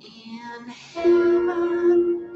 In heaven,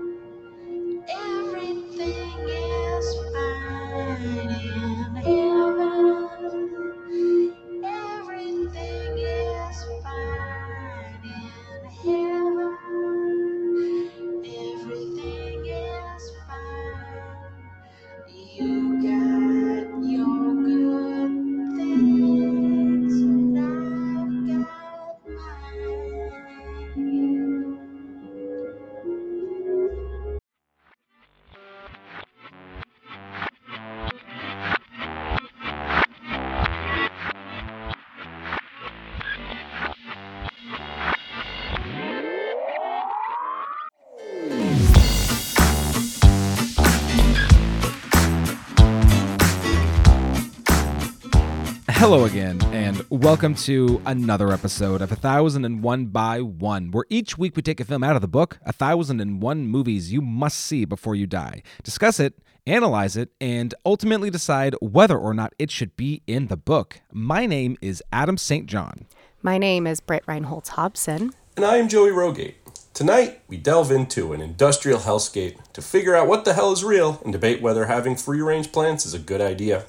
Hello again, and welcome to another episode of 1001 by 1, where each week we take a film out of the book, 1001 movies you must see before you die, discuss it, analyze it, and ultimately decide whether or not it should be in the book. My name is Adam St. John. My name is Britt Reinholtz Hobson. And I am Joey Rogate. Tonight, we delve into an industrial hellscape to figure out what the hell is real and debate whether having free range plants is a good idea.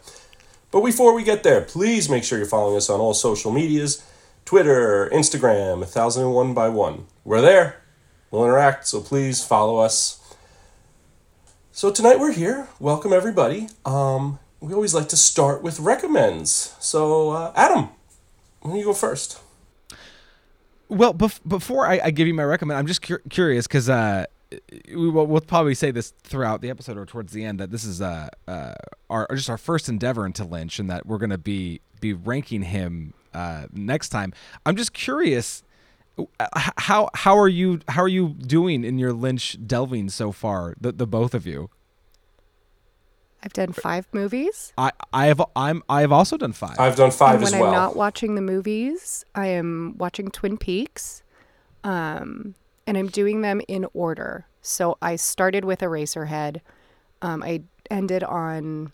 But before we get there, please make sure you're following us on all social medias Twitter, Instagram, 1001 by 1. We're there. We'll interact, so please follow us. So tonight we're here. Welcome everybody. Um, we always like to start with recommends. So uh, Adam, don't you go first? Well, bef- before I, I give you my recommend, I'm just cur- curious because uh, we will we'll probably say this throughout the episode or towards the end that this is uh, uh, our just our first endeavor into Lynch, and that we're going to be be ranking him uh, next time. I'm just curious uh, how how are you how are you doing in your Lynch delving so far? The the both of you. I've done five movies. I I have I'm I have also done five. I've done five and as when well. I'm not watching the movies, I am watching Twin Peaks. Um, and I'm doing them in order. So I started with Eraserhead. Um, I ended on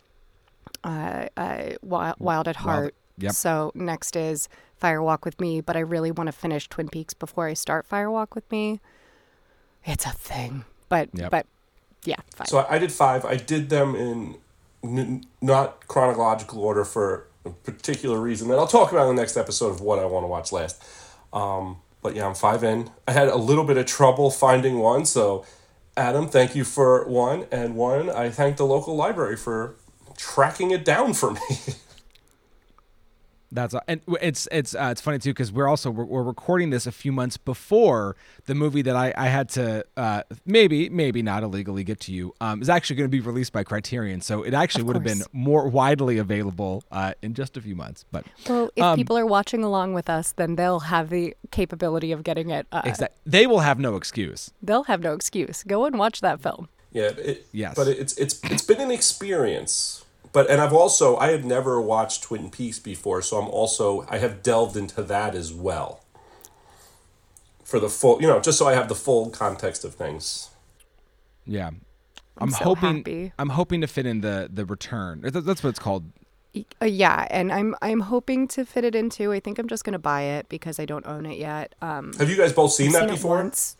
uh, uh, Wild, Wild at Heart. yep. So next is Firewalk with Me, but I really want to finish Twin Peaks before I start Firewalk with Me. It's a thing, but Yep. but yeah, fine. So I I did five. I did them in n- not chronological order for a particular reason that I'll talk about in the next episode of what I want to watch last. Um, but yeah, I'm five in. I had a little bit of trouble finding one, so Adam, thank you for one, and one I thank the local library for tracking it down for me. That's and it's it's uh, it's funny too because we're also we're, we're recording this a few months before the movie that I, I had to uh, maybe maybe not illegally get to you um, is actually going to be released by Criterion, so it actually would have been more widely available uh, in just a few months. But Well, if Um, people are watching along with us, then they'll have the capability of getting it. Uh, exact, they will have no excuse. They'll have no excuse. Go and watch that film. Yeah, it, Yes. But it's it's it's been an experience. But and I've also I had never watched Twin Peaks before, so I'm also I have delved into that as well. For the full, you know, just so I have the full context of things. Yeah, I'm, so hoping happy. I'm hoping to fit in the the return. That's what it's called. Uh, yeah, and I'm I'm hoping to fit it into. I think I'm just gonna buy it because I don't own it yet. Um, Have you guys both seen I've that seen before? once.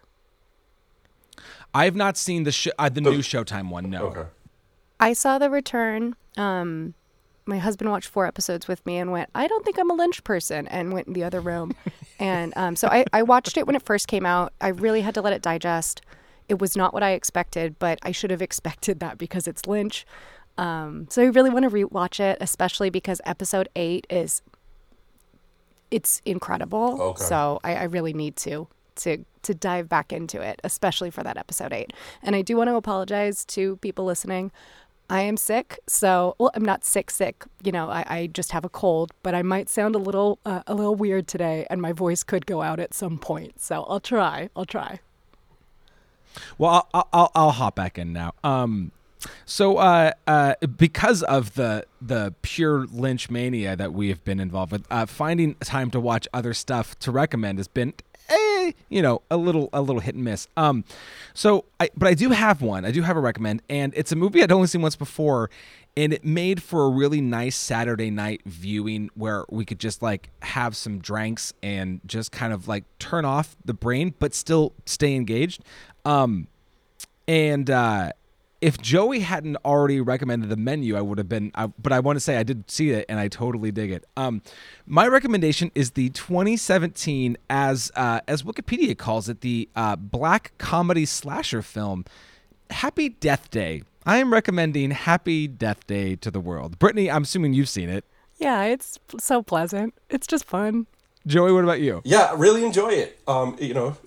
I have not seen the sh- uh, the new Showtime one. No. Okay. I saw the return. Um, my husband watched four episodes with me and went, I don't think I'm a Lynch person, and went in the other room. and um, so I, I watched it when it first came out. I really had to let it digest. It was not what I expected, but I should have expected that because it's Lynch. Um, so I really want to rewatch it, especially because episode eight is it's incredible. Okay. So I, I really need to to to dive back into it, especially for that episode eight. And I do want to apologize to people listening. I am sick, so well, I'm not sick, sick. You know, I, I just have a cold, but I might sound a little uh, a little weird today, and my voice could go out at some point. So I'll try. I'll try. Well, I'll, I'll I'll hop back in now. Um, so uh, uh, because of the the pure Lynch mania that we have been involved with, uh, finding time to watch other stuff to recommend has been eh, you know, a little a little hit and miss. Um, so I but I do have one. I do have a recommend, and it's a movie I'd only seen once before, and it made for a really nice Saturday night viewing where we could just like have some drinks and just kind of like turn off the brain, but still stay engaged. Um, and uh, if Joey hadn't already recommended the menu, I would have been. I, but I want to say I did see it and I totally dig it. Um, my recommendation is the 2017, as uh, as Wikipedia calls it, the uh, black comedy slasher film, Happy Death Day. I am recommending Happy Death Day to the world. Brittany, I'm assuming you've seen it. Yeah, it's so pleasant. It's just fun. Joey, what about you? Yeah, really enjoy it. Um, you know,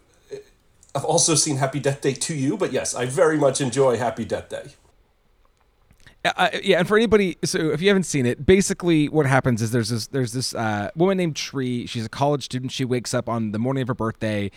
I've also seen Happy Death Day to you, but yes, I very much enjoy Happy Death Day. Uh, yeah, and for anybody, so if you haven't seen it, basically what happens is there's this there's this uh, woman named Tree. She's a college student. She wakes up on the morning of her birthday,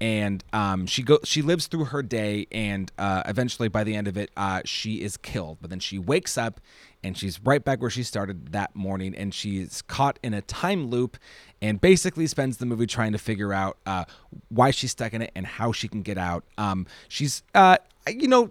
and um, she go she lives through her day, and uh, eventually by the end of it, uh, she is killed. But then she wakes up, and she's right back where she started that morning, and she's caught in a time loop, and basically spends the movie trying to figure out uh, why she's stuck in it and how she can get out. Um, she's uh, you know,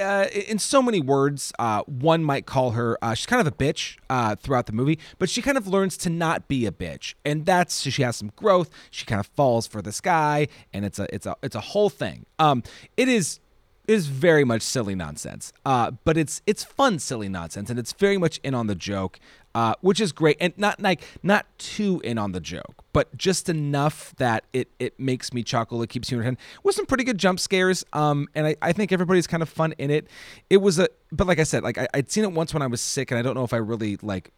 uh, in so many words, uh, one might call her. Uh, she's kind of a bitch uh, throughout the movie, but she kind of learns to not be a bitch, and that's she has some growth. She kind of falls for this guy, and it's a it's a it's a whole thing. Um, it is is very much silly nonsense, uh, but it's it's fun silly nonsense, and it's very much in on the joke, uh, which is great, and not like not too in on the joke, but just enough that it it makes me chuckle. It keeps you entertained with some pretty good jump scares, um, and I, I think everybody's kind of fun in it. It was a, but like I said, like I, I'd seen it once when I was sick, and I don't know if I really like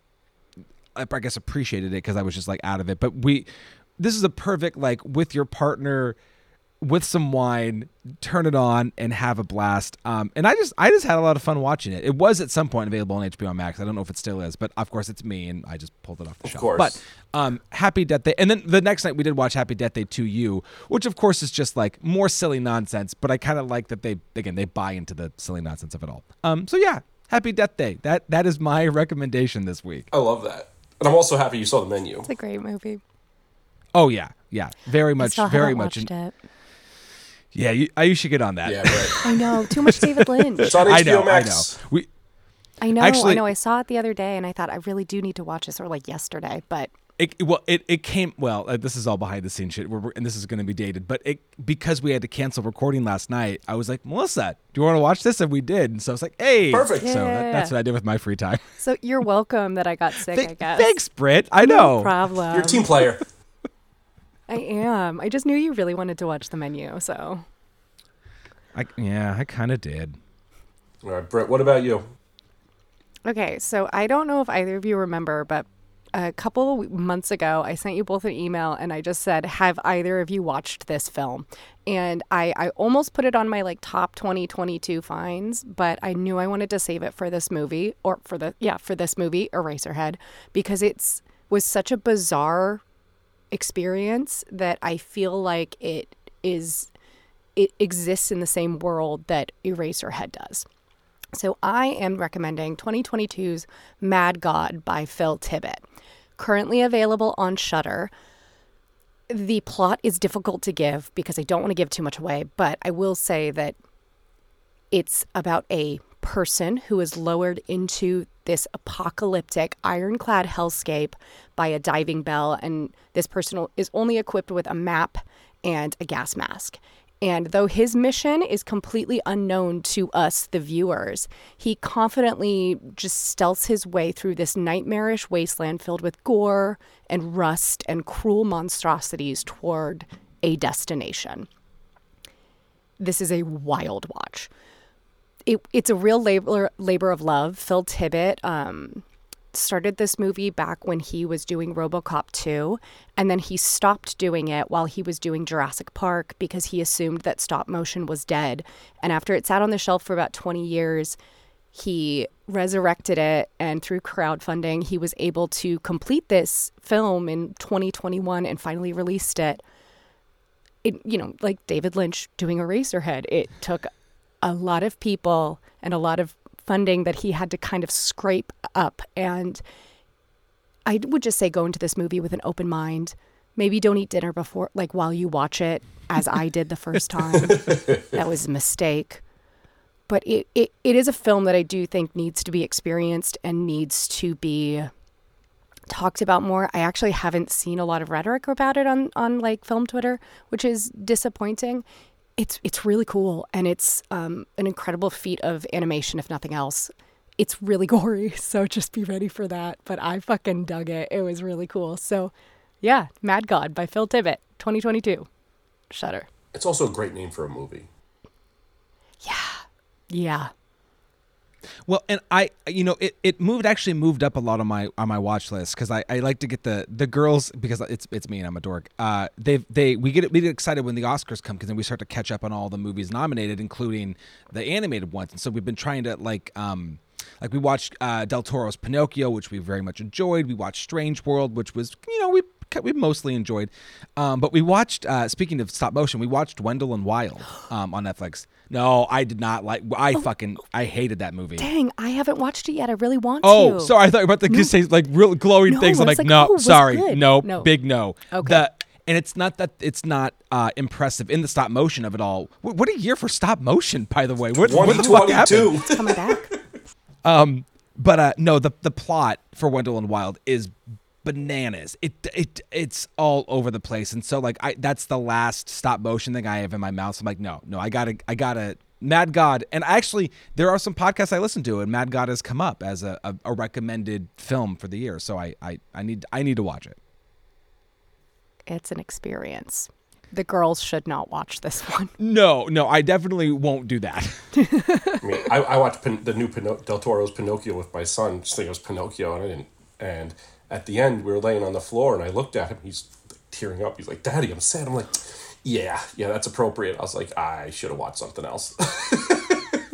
I I guess appreciated it because I was just like out of it. But we, this is a perfect like with your partner, with some wine, turn it on and have a blast. Um, and I just I just had a lot of fun watching it. It was at some point available on HBO Max. I don't know if it still is, but of course it's me and I just pulled it off the Of shelf. course. But um, Happy Death Day, and then the next night we did watch Happy Death Day to You, which of course is just like more silly nonsense. But I kind of like that they again they buy into the silly nonsense of it all. Um, so yeah, Happy Death Day. That that is my recommendation this week. I love that. And I'm also happy you saw the menu. It's a great movie. Oh yeah, yeah, very I much, still very much. it. Yeah, you, I you should get on that. Yeah, right. I know too much David Lynch. It's on HBO I know, I know. We I know. Actually- I know. I saw it the other day, and I thought I really do need to watch this, or like yesterday. But it well it, it came well uh, this is all behind the scenes shit we're, we're- and this is going to be dated but it because we had to cancel recording last night i was like melissa do you want to watch this and we did and so i was like hey Perfect. so that, that's what i did with my free time so you're welcome that I got sick. I guess. thanks Britt. i No know problem. You're a team player. I am. I just knew you really wanted to watch the menu, so I, yeah i kind of did All right, Britt, what about you? Okay, so I don't know if either of you remember, but a couple of months ago, I sent you both an email and I just said, Have either of you watched this film? And I, I almost put it on my like top 2022 finds, but I knew I wanted to save it for this movie or for the, yeah, for this movie, Eraserhead, because it's was such a bizarre experience that I feel like it is, it exists in the same world that Eraserhead does. So I am recommending 2022's Mad God by Phil Tippett. Currently available on Shudder. The plot is difficult to give because I don't want to give too much away, but I will say that it's about a person who is lowered into this apocalyptic ironclad hellscape by a diving bell and this person is only equipped with a map and a gas mask. And though his mission is completely unknown to us, the viewers, he confidently just stealths his way through this nightmarish wasteland filled with gore and rust and cruel monstrosities toward a destination. This is a wild watch. It, it's a real labor labor of love. Phil Tippett um, started this movie back when he was doing RoboCop 2 and then he stopped doing it while he was doing Jurassic Park because he assumed that stop motion was dead. And after it sat on the shelf for about 20 years, he resurrected it and through crowdfunding he was able to complete this film in 2021 and finally released it. It you know, like David Lynch doing Eraserhead, it took a lot of people and a lot of funding that he had to kind of scrape up. And I would just say go into this movie with an open mind. maybe don't eat dinner before, like while you watch it, as I did the first time. that was a mistake. But it, it, it is a film that I do think needs to be experienced and needs to be talked about more. I actually haven't seen a lot of rhetoric about it on, on like film Twitter, which is disappointing. It's it's really cool and it's um, an incredible feat of animation, if nothing else. It's really gory, so just be ready for that. But I fucking dug it. It was really cool. So, yeah, Mad God by Phil Tippett, 2022. Shudder. It's also a great name for a movie. Yeah. Yeah. Well, and I, you know, it, it moved actually moved up a lot on my on my watch list because I, I like to get the the girls because it's it's me and I'm a dork. Uh, they they we get we get excited when the Oscars come because then we start to catch up on all the movies nominated, including the animated ones. And so we've been trying to like um like we watched uh, Del Toro's Pinocchio, which we very much enjoyed. We watched Strange World, which was you know we we mostly enjoyed. Um, but we watched. Uh, speaking of stop motion, we watched Wendell and Wild um, on Netflix. No, I did not like. I fucking I hated that movie. Dang, I haven't watched it yet. I really want Oh, to. Oh, sorry. I thought you were about to say like real glowing No, things. I'm like, like, no, oh, sorry, no, No. big no. Okay. The, and it's not that it's not uh, impressive in the stop motion of it all. What, what a year for stop motion, by the way. What, what the fuck happened? 122. Coming back. But uh, no, the the plot for Wendell and Wild is bananas. It it it's all over the place, and so like I that's the last stop motion thing I have in my mouth. So I'm like, no, no, I gotta I gotta. Mad God, and actually, there are some podcasts I listen to, and Mad God has come up as a, a, a recommended film for the year. So I, I, I need I need to watch it. It's an experience. The girls should not watch this one. No, no, I definitely won't do that. I mean, I, I watched Pin- the new Pino- Del Toro's Pinocchio with my son. Just think it was Pinocchio, and I didn't. And at the end, we were laying on the floor, and I looked at him. He's like, tearing up. He's like, "Daddy, I'm sad." I'm like, "Yeah, yeah, that's appropriate." I was like, "I should have watched something else."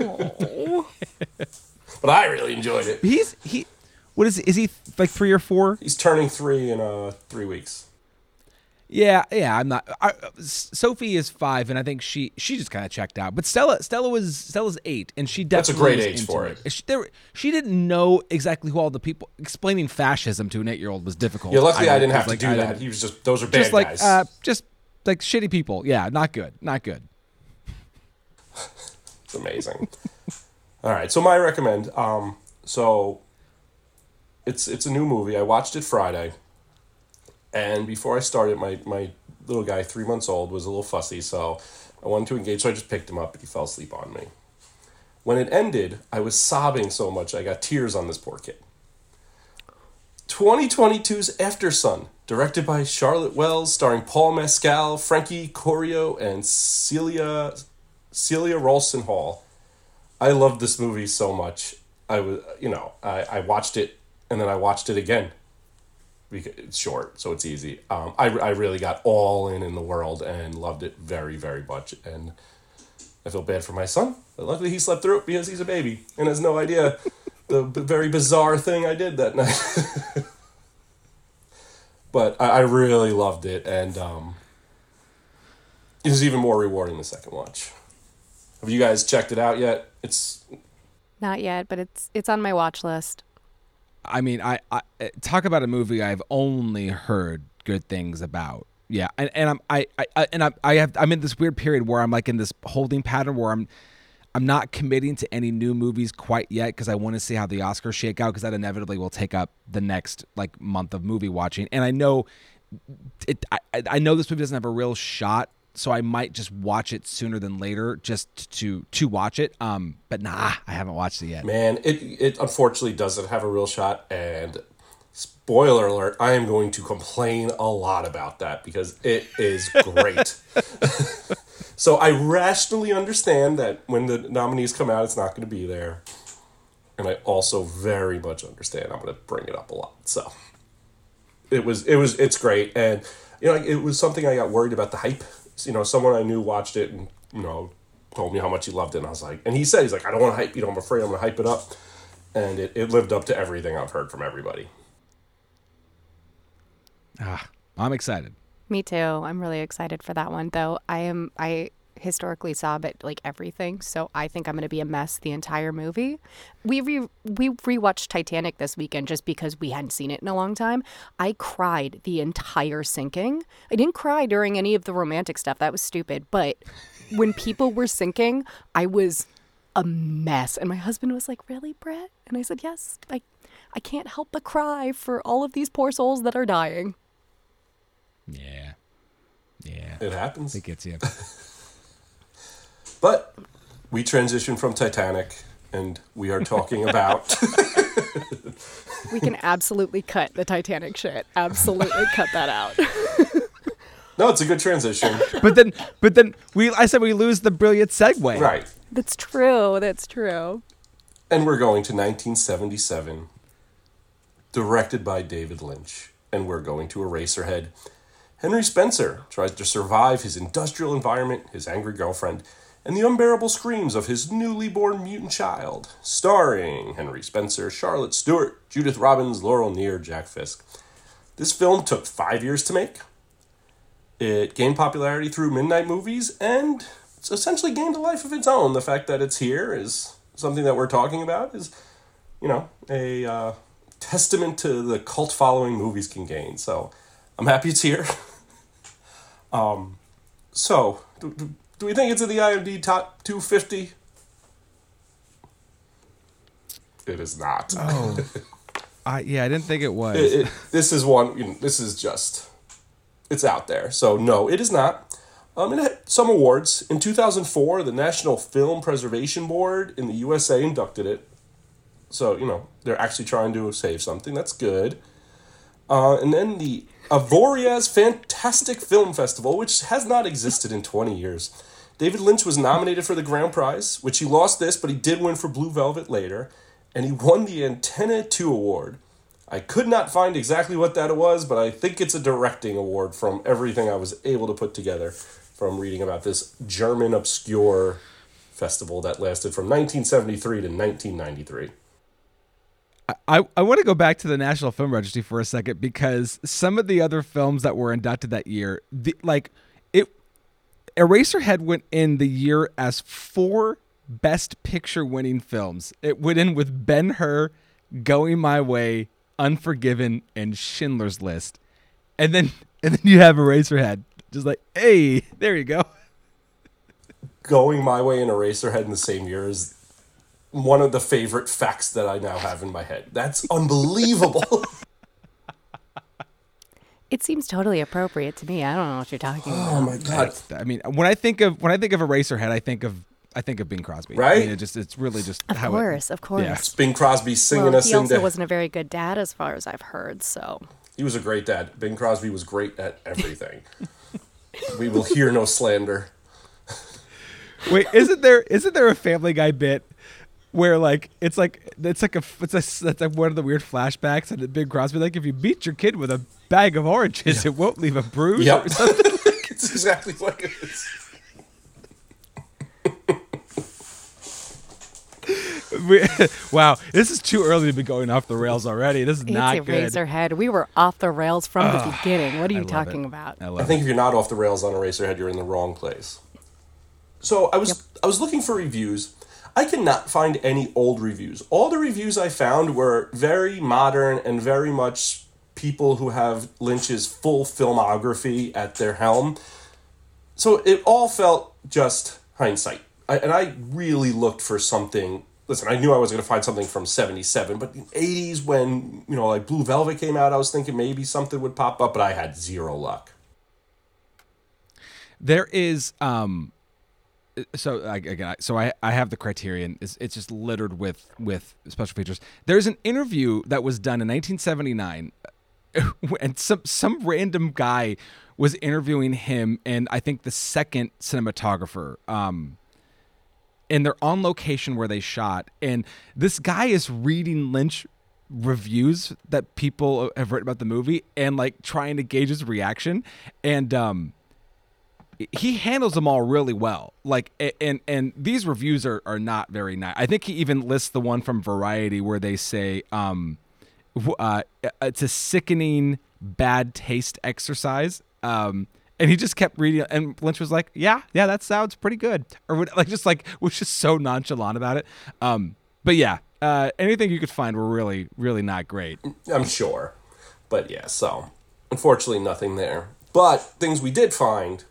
but I really enjoyed it. He's he, what is is he like three or four? He's turning three in uh three weeks. Yeah, yeah. I'm not. I, Sophie is five, and I think she she just kind of checked out. But Stella Stella was Stella's eight, and she definitely That's a great age for it. it. She, there, she didn't know exactly who all the people. Explaining fascism to an eight year old was difficult. Yeah, luckily I, didn't have was to like, do I that. He was just those are bad Just like guys. uh, just like shitty people. Yeah, not good. Not good. It's amazing. All right, so my recommend. Um, so it's it's a new movie. I watched it Friday, and before I started, my my little guy, three months old, was a little fussy, so I wanted to engage. So I just picked him up, but he fell asleep on me. When it ended, I was sobbing so much I got tears on this poor kid. 2022's Aftersun, directed by Charlotte Wells, starring Paul Mescal, Frankie Corio, and Celia Celia Rowlson-Hall. I loved this movie so much. I was, you know, I, I watched it and then I watched it again. Because it's short, so it's easy. Um, I, I really got all in in the world and loved it very, very much. And I feel bad for my son, but luckily he slept through it because he's a baby and has no idea the b- very bizarre thing I did that night. but I, I really loved it, and um, it was even more rewarding the second watch. Have you guys checked it out yet? It's Not yet, but it's it's on my watch list. I mean, I, I eh, talk about a movie I've only heard good things about. Yeah, and, and I'm I, I and I'm I have I'm in this weird period where I'm like in this holding pattern where I'm I'm not committing to any new movies quite yet because I want to see how the Oscars shake out because that inevitably will take up the next like month of movie watching. And I know it I, I know this movie doesn't have a real shot, so I might just watch it sooner than later just to to watch it. Um, but nah, I haven't watched it yet. man, it it unfortunately doesn't have a real shot, and spoiler alert, I am going to complain a lot about that because it is great. so I rationally understand that when the nominees come out, it's not going to be there, and I also very much understand I'm going to bring it up a lot. So it was it was it's great, and you know it was something I got worried about the hype. You know, someone I knew watched it and you know told me how much he loved it, and I was like, and he said he's like, I don't want to hype you know, I'm afraid I'm going to hype it up, and it, it lived up to everything I've heard from everybody. Ah, I'm excited. Me too. I'm really excited for that one, though. I am. I historically sob at like everything, so I think I'm going to be a mess the entire movie. We re- we rewatched Titanic this weekend just because we hadn't seen it in a long time. I cried the entire sinking. I didn't cry during any of the romantic stuff. That was stupid, but when people were sinking, I was a mess. And my husband was like, "Really, Britt?" And I said, "Yes. I I can't help but cry for all of these poor souls that are dying." Yeah. Yeah. It happens. It gets you. But we transition from Titanic and we are talking about We can absolutely cut the Titanic shit. Absolutely cut that out. No, it's a good transition. but then but then we I said we lose the brilliant segue. right. That's true. That's true. And we're going to 1977, directed by David Lynch. And we're going to Eraserhead. Henry Spencer tries to survive his industrial environment, his angry girlfriend, and the unbearable screams of his newly born mutant child. Starring Henry Spencer, Charlotte Stewart, Judith Robbins, Laurel Near, Jack Fisk. This film took five years to make. It gained popularity through midnight movies and it's essentially gained a life of its own. The fact that it's here is something that we're talking about is, you know, a uh, testament to the cult following movies can gain. So I'm happy it's here. um, so, do we think it's in the IMDb top 250? It is not. Oh. I yeah, I didn't think it was. It- it- this is one. You know, this is just. It's out there. So no, it is not. Um, it had some awards in 2004. The National Film Preservation Board in the USA inducted it. So you know they're actually trying to save something. That's good. Uh, and then the Avoriaz Fantastic Film Festival, which has not existed in 20 years. David Lynch was nominated for the Grand Prize, which he lost this, but he did win for Blue Velvet later, and he won the Antenna 2 Award. I could not find exactly what that was, but I think it's a directing award from everything I was able to put together from reading about this German obscure festival that lasted from 1973 to 1993. I, I want to go back to the National Film Registry for a second because some of the other films that were inducted that year, the like Eraserhead went in the year as four best picture winning films. It went in with Ben Hur, Going My Way, Unforgiven, and Schindler's List. And then and then you have Eraserhead. Just like, hey, there you go. going my way and Eraserhead in the same year is one of the favorite facts that I now have in my head. That's unbelievable. It seems totally appropriate to me. I don't know what you're talking oh about. oh my god. I mean, when I think of when I think of Eraserhead, I think of I think of Bing Crosby. I Right? mean, it just it's really just Of how it- course, of course. yeah. Bing Crosby singing Well, us he also into. wasn't a very good dad, as far as I've heard. So He was a great dad. Bing Crosby was great at everything. we will hear no slander. Wait, isn't there isn't there a Family Guy bit where like it's like it's like a it's a it's like one of the weird flashbacks and Bing Crosby like if you beat your kid with a bag of oranges it won't leave a bruise. Yep. Or something. it's exactly like it is. We- wow, this is too early to be going off the rails already. This is it's not a good. Razorhead. We were off the rails from the beginning. What are you love talking it. about? I I love think if you're not off the rails on Eraserhead, you're in the wrong place. So I was I was looking for reviews. I cannot find any old reviews. All the reviews I found were very modern and very much people who have Lynch's full filmography at their helm. So it all felt just hindsight. I, and I really looked for something. Listen, I knew I was going to find something from 77, but in 80s when, you know, like Blue Velvet came out, I was thinking maybe something would pop up, but I had zero luck. There is um so like, again I- so I I have the criterion. It's, it's just littered with with special features. There's an interview that was done in 1979 and some some random guy was interviewing him and I think the second cinematographer um and they're on location where they shot. And this guy is reading Lynch reviews that people have written about the movie and like trying to gauge his reaction. And um he handles them all really well. Like and and these reviews are are not very nice. I think he even lists the one from Variety where they say um uh it's a sickening bad taste exercise. Um And he just kept reading, and Lynch was like, "Yeah, yeah, that sounds pretty good," or like just like was just so nonchalant about it. Um, but yeah, uh, anything you could find were really, really not great. I'm sure. But yeah, so unfortunately nothing there. But things we did find.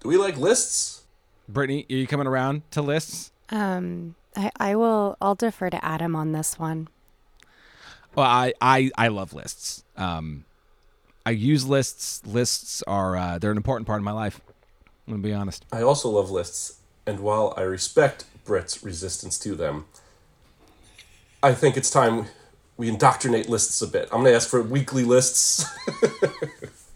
Do we like lists? Brittany, are you coming around to lists? Um, I, I will. I'll defer to Adam on this one. Well, I I, I love lists. Um, I use lists. Lists are uh, they're an important part of my life. I'm gonna be honest. I also love lists, and while I respect Britt's resistance to them, I think it's time we indoctrinate lists a bit. I'm gonna ask for weekly lists.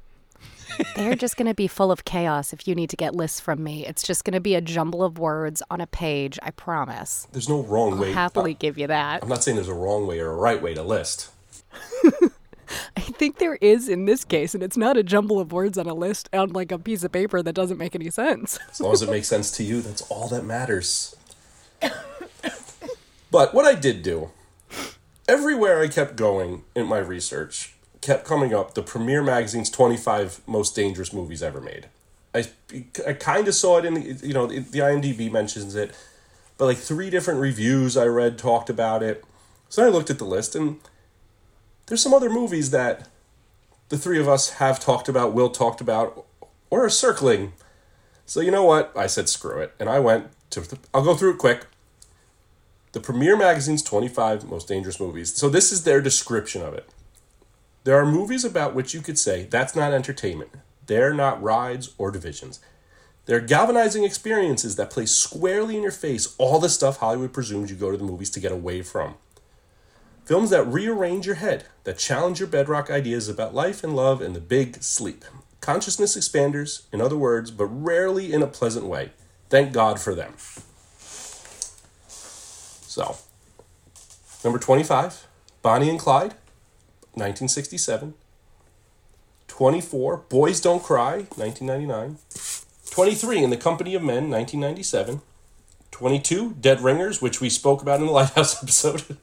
They're just going to be full of chaos if you need to get lists from me. It's just going to be a jumble of words on a page. I promise. There's no wrong way. To happily uh, give you that. I'm not saying there's a wrong way or a right way to list. I think there is in this case, and it's not a jumble of words on a list on like a piece of paper that doesn't make any sense. As long as it makes sense to you, that's all that matters. But what I did do, everywhere I kept going in my research, kept coming up the Premiere Magazine's 25 most dangerous movies ever made. I, I kind of saw it in the, you know, the the IMDb mentions it, but like three different reviews I read talked about it. So I looked at the list, and there's some other movies that the three of us have talked about, will talked about, or are circling. So you know what? I said screw it, and I went to. I'll go through it quick. The Premiere Magazine's 25 most dangerous movies. So this is their description of it. There are movies about which you could say that's not entertainment. They're not rides or divisions. They're galvanizing experiences that place squarely in your face all the stuff Hollywood presumes you go to the movies to get away from. Films that rearrange your head, that challenge your bedrock ideas about life and love and the big sleep. Consciousness expanders, in other words, but rarely in a pleasant way. Thank God for them. So, number 25, Bonnie and Clyde, 1967. 24, Boys Don't Cry, 1999. 23, In the Company of Men, 1997. 22, Dead Ringers, which we spoke about in the Lighthouse episode.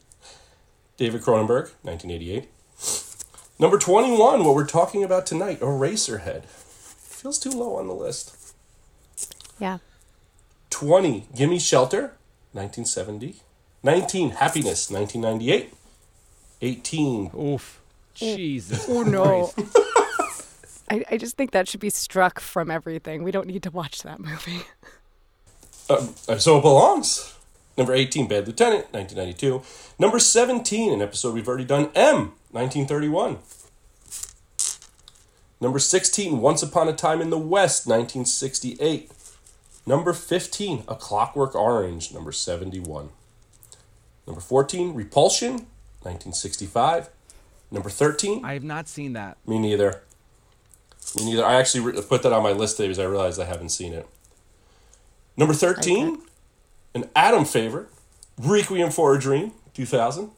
David Cronenberg, 1988. Number 21, what we're talking about tonight, Eraserhead. Feels too low on the list. Yeah. 20, Gimme Shelter, 1970. 19, Happiness, 1998. 18, Oof. Jesus. Oh no. I, I just think that should be struck from everything. We don't need to watch that movie. uh, So It Belongs. Number 18, Bad Lieutenant, 1992. Number 17, an episode we've already done, M, 1931. Number 16, Once Upon a Time in the West, 1968. Number 15, A Clockwork Orange, number 71. Number 14, Repulsion, 1965. Number 13, I have not seen that. me neither. Me neither. I actually re- put that on my list today because I realized I haven't seen it. Number 13, an Adam favorite, Requiem for a Dream, 2000.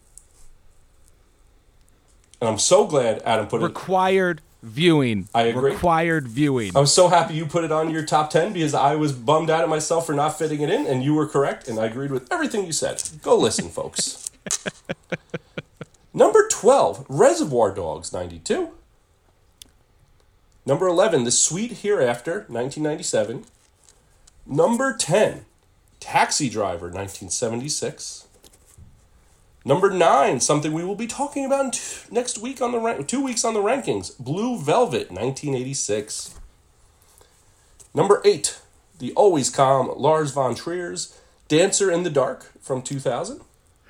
And I'm so glad Adam put it. Required viewing. I agree. Required viewing. I'm so happy you put it on your top 10 because I was bummed out at myself for not fitting it in, and you were correct, and I agreed with everything you said. Go listen, folks. Number 12, Reservoir Dogs, 92. Number 11, The Sweet Hereafter, 1997. Number 10, Taxi Driver, 1976. Number 9, something we will be talking about t- next week on the two weeks on the rankings, Blue Velvet, 1986. Number 8, the always calm Lars von Trier's Dancer in the Dark from 2000.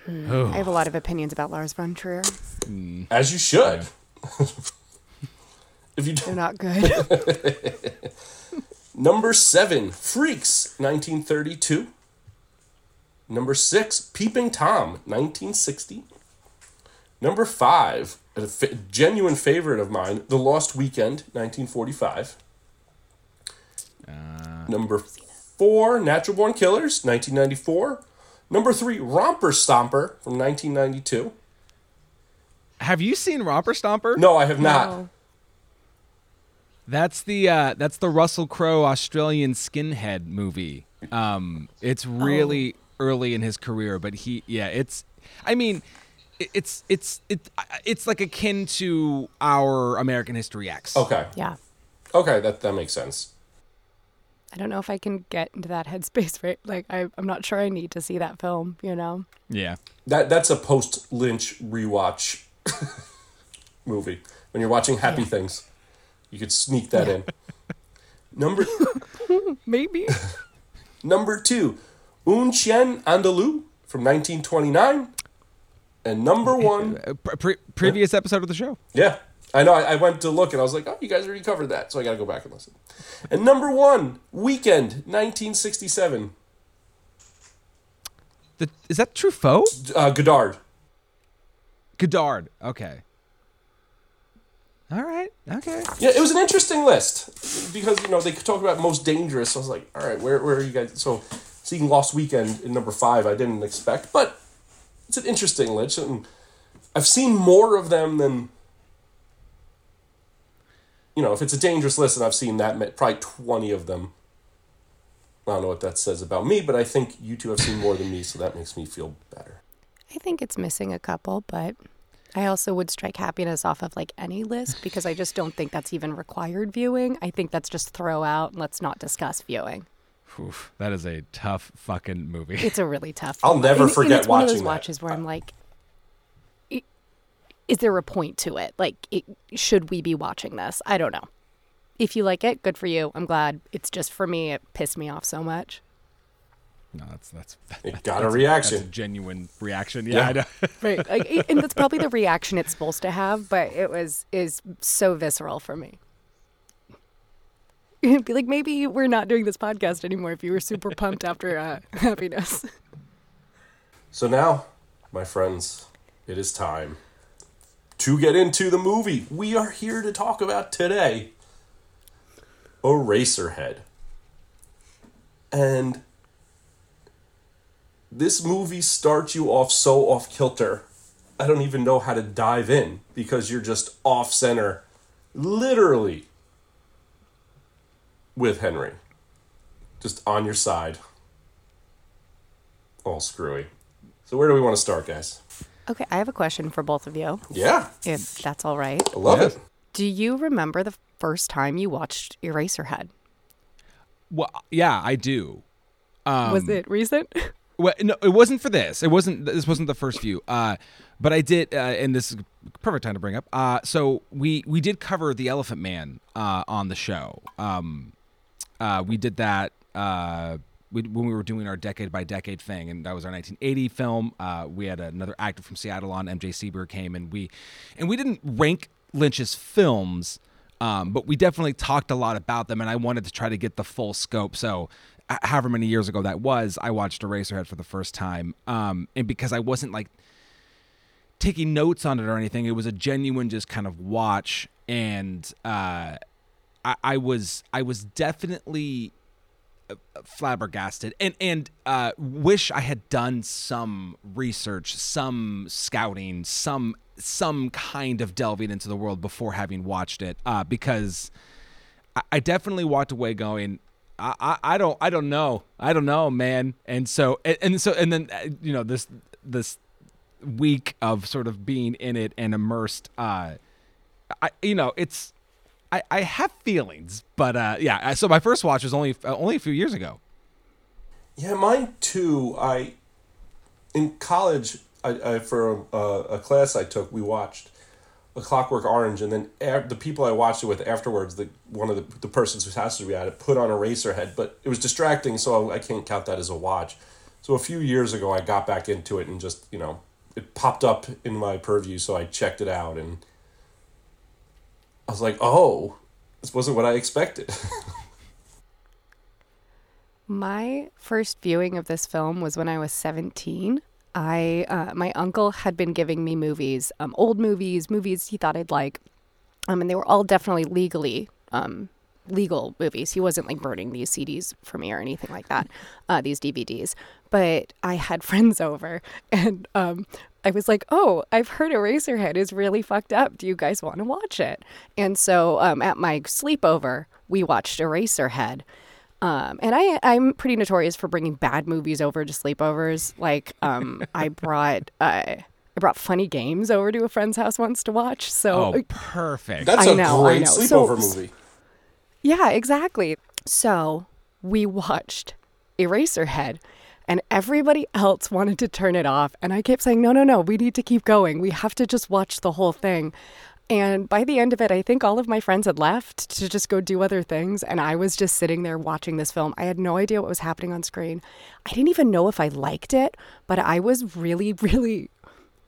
I have a lot of opinions about Lars von Trier. Hmm. As you should. if you They're don't. good. Number 7, Freaks, 1932. Number 6, Peeping Tom, 1960. Number 5, a genuine favorite of mine, The Lost Weekend, 1945. Uh. Number 4, Natural Born Killers, 1994. Number 3, Romper Stomper from 1992. have you seen Romper Stomper? No, I have not. No. That's the uh, that's the Russell Crowe Australian skinhead movie. Um, it's really early in his career, but he yeah, it's I mean, it, it's it's it it's like akin to our American History X. Okay. Yeah. Okay, that that makes sense. I don't know if I can get into that headspace right. Like I, I'm not sure I need to see that film. You know. Yeah. That that's a post Lynch rewatch movie. When you're watching Happy Things, you could sneak that in. Number Maybe. number two, Un Chien Andalou from 1929, and number one. Pre- pre- previous episode of the show. Yeah, I know. I, I went to look and I was like, oh, you guys already covered that, so I got to go back and listen. And number one, Weekend, 1967, The, is that Truffaut? uh, Godard. Godard. Okay. All right. Okay. Yeah, it was an interesting list because you know they could talk about most dangerous. I was like, all right, where where are you guys? So seeing Lost Weekend in number five, I didn't expect, but it's an interesting list, and I've seen more of them than you know. If it's a dangerous list, and I've seen that probably twenty of them. I don't know what that says about me, but I think you two have seen more than me, so that makes me feel better. I think it's missing a couple, but I also would strike happiness off of like any list because I just don't think that's even required viewing. I think that's just throw out and let's not discuss viewing. Oof, that is a tough fucking movie. It's a really tough. I'll one. never And- and forget it's one of those watching that. watches where I'm like, i- is there a point to it? Like, it, should we be watching this? I don't know. If you like it, good for you. I'm glad. It's just for me, it pissed me off so much. no, that's that's It got a reaction. That's a genuine reaction. Yeah. Yeah. I know. Right. Like, and that's probably the reaction it's supposed to have, but it was is so visceral for me. It'd be like maybe we're not doing this podcast anymore if you were super pumped after uh, happiness. So now, my friends, it is time to get into the movie we are here to talk about today Eraserhead. And this movie starts you off so off kilter. I don't even know how to dive in because you're just off center, literally, with Henry. Just on your side. All screwy. So, where do we want to start, guys? Okay, I have a question for both of you, Yeah, if that's all right. I love Yes. it. Do you remember the first time you watched Eraserhead? Well, yeah, I do. Um, Was it recent? Well, no, it wasn't for this. It wasn't. This wasn't the first view. Uh, but I did, uh, and this is a perfect time to bring up. Uh, so we we did cover the Elephant Man uh, on the show. Um, uh, we did that uh, we, when we were doing our decade by decade thing, and that was our 1980 film. Uh, we had another actor from Seattle on. MJ Sieber came, and we and we didn't rank Lynch's films. Um, but we definitely talked a lot about them, and I wanted to try to get the full scope. So, however many years ago that was, I watched Eraserhead for the first time, um, and because I wasn't like taking notes on it or anything, it was a genuine just kind of watch, and uh, I, I was I was definitely flabbergasted and and uh, wish I had done some research, some scouting, some some kind of delving into the world before having watched it, uh, because I, I definitely walked away going. I, I, don't I don't know I don't know man and so and, and so and then uh, you know this this week of sort of being in it and immersed uh I you know it's I, I have feelings but uh yeah so my first watch was only uh, only a few years ago Yeah, mine too. I in college, I, I for a, a class I took, we watched A Clockwork Orange, and then a- the people I watched it with afterwards, the one of the the persons whose house we at it put on Eraserhead, but it was distracting, so I can't count that as a watch. So a few years ago, I got back into it and just you know it popped up in my purview, so I checked it out, and I was like, oh, this wasn't what I expected. My first viewing of this film was when I was 17. I uh, my uncle had been giving me movies, um, old movies, movies he thought I'd like, um, and they were all definitely legally um, legal movies. He wasn't like burning these CDs for me or anything like that, uh, these DVDs. But I had friends over, and um, I was like, "Oh, I've heard Eraserhead is really fucked up. Do you guys want to watch it?" And so um, at my sleepover, we watched Eraserhead. Um, and I, I'm pretty notorious for bringing bad movies over to sleepovers. Like, um, I brought, uh, I brought funny games over to a friend's house once to watch. So, oh perfect That's I a know, I great know. So- sleepover movie. Yeah, exactly. So we watched Eraserhead, and everybody else wanted to turn it off. And I kept saying, no, no, no, we need to keep going. We have to just watch the whole thing. And by the end of it, I think all of my friends had left to just go do other things. And I was just sitting there watching this film. I had no idea what was happening on screen. I didn't even know if I liked it, but I was really, really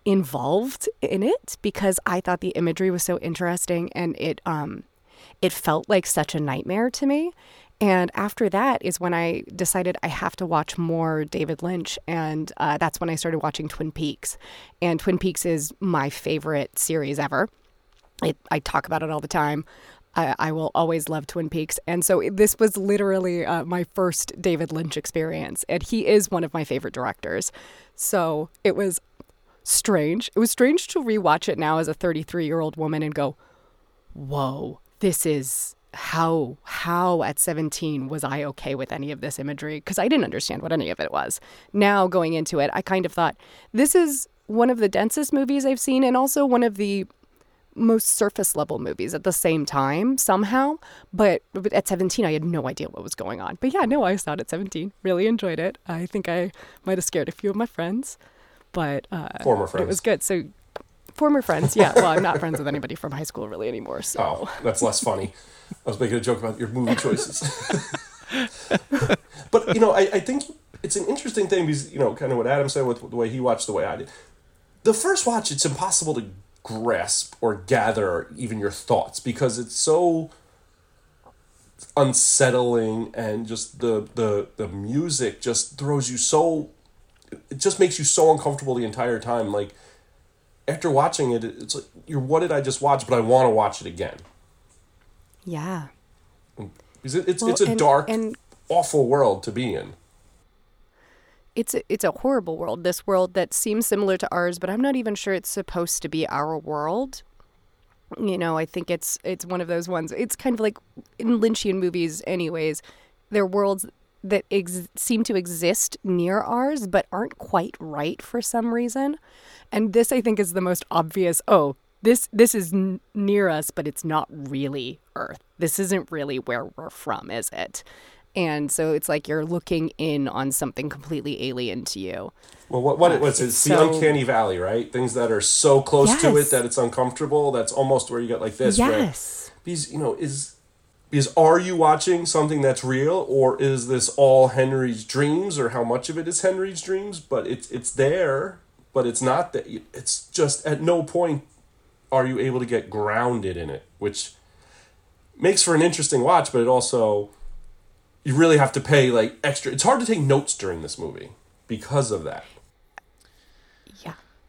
involved in it because I thought the imagery was so interesting and it um it felt like such a nightmare to me. And after that is when I decided I have to watch more David Lynch. And uh, that's when I started watching Twin Peaks. And Twin Peaks is my favorite series ever. It, I talk about it all the time. I, I will always love Twin Peaks. And so this was literally uh, my first David Lynch experience. And he is one of my favorite directors. So it was strange. It was strange to rewatch it now as a 33 year old woman and go, whoa, this is how how at 17 was I okay with any of this imagery? Because I didn't understand what any of it was. Now going into it, I kind of thought this is one of the densest movies I've seen and also one of the most surface level movies at the same time somehow. But at 17 i had no idea what was going on. But yeah no i saw it at 17 really enjoyed it. I think i might have scared a few of my friends but uh Former but it was good. So former friends yeah well i'm not friends with anybody from high school really anymore so Oh, that's less funny. I was making a joke about your movie choices. but, you know, I, I think it's an interesting thing because, you know, kind of what Adam said with the way he watched the way I did. The first watch, it's impossible to grasp or gather even your thoughts because it's so unsettling and just the, the, the music just throws you so it just makes you so uncomfortable the entire time like after watching it it's like you're what did i just watch but i want to watch it again. Yeah. Because it, it's Well, it's a and- dark and- awful world to be in. It's a, it's a horrible world this world that seems similar to ours but i'm not even sure it's supposed to be our world. You know i think it's it's one of those ones it's kind of like in lynchian movies anyways they're worlds that ex- seem to exist near ours but aren't quite right for some reason. And this i think is the most obvious oh this this is n- near us but it's not really earth. This isn't really where we're from is it? And so it's like you're looking in on something completely alien to you. Well what what it was it's the so- uncanny valley right? Things that are so close to it that it's uncomfortable that's almost where you get like this where yes. Because you know is because are you watching something that's real or is this all henry's dreams or how much of it is henry's dreams? But it's it's there but it's not that it's just at no point are you able to get grounded in it which makes for an interesting watch but it also you really have to pay like extra it's hard to take notes during this movie because of that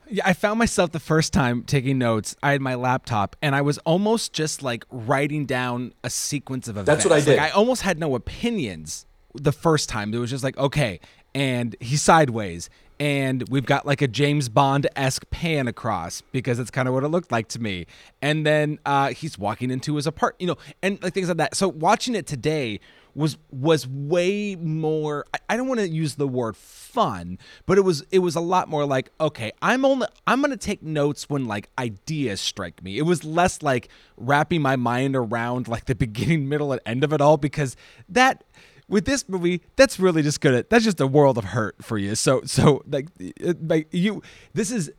yeah I found myself the first time taking notes. I had my laptop, and I was almost just like writing down a sequence of events. That's what I Like, did. I almost had no opinions the first time. It was just like, okay, and he's sideways, and we've got like a James Bond esque pan across because it's kind of what it looked like to me. And then uh, he's walking into his apartment, you know, and like things like that. So watching it today was was way more I, I don't want to use the word fun but it was it was a lot more like okay i'm only i'm gonna take notes when like ideas strike me. It was less like wrapping my mind around like the beginning middle and end of it all because that with this movie that's really just gonna that's just a world of hurt for you. So so like uh, like you this is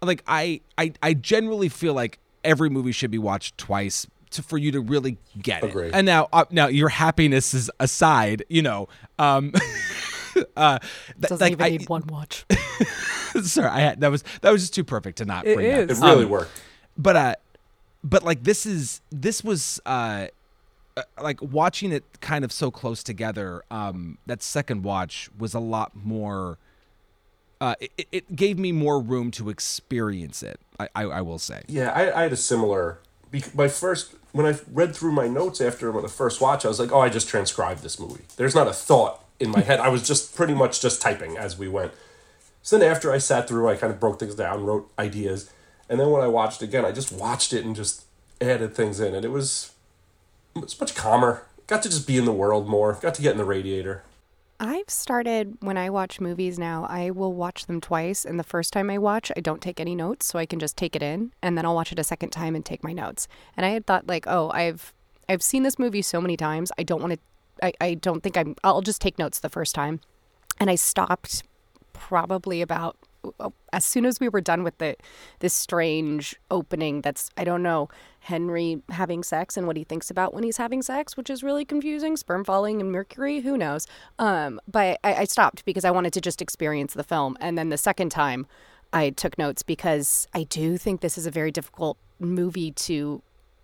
like I, I I generally feel like every movie should be watched twice to, for you to really get Agree. it. And now uh, now your happiness is aside, you know. Um uh th- doesn't like even I, need one watch sorry, I had that was that was just too perfect to not It bring that. is. it really Um, worked but uh but like this is this was uh uh, like watching it kind of so close together um that second watch was a lot more uh it, it gave me more room to experience it i i, I will say Yeah, I, I had a similar. My first, when I read through my notes after the first watch, I was like, oh, I just transcribed this movie. There's not a thought in my head. I was just pretty much just typing as we went. So then after I sat through, I kind of broke things down, wrote ideas, and then when I watched again, I just watched it and just added things in, and it was it's much calmer. Got to just be in the world more. Got to get in the radiator. I've started when I watch movies now, I will watch them twice. And the first time I watch, I don't take any notes, so I can just take it in. And then I'll watch it a second time and take my notes. And I had thought, like, oh, I've I've seen this movie so many times. I don't want to. I, I don't think I'm. I'll just take notes the first time, and I stopped probably about as soon as we were done with the this strange opening. That's I don't know Henry having sex and what he thinks about when he's having sex, which is really confusing. Sperm falling and Mercury, who knows? Um, but I, I stopped because I wanted to just experience the film, and then the second time. I took notes because I do think this is a very difficult movie to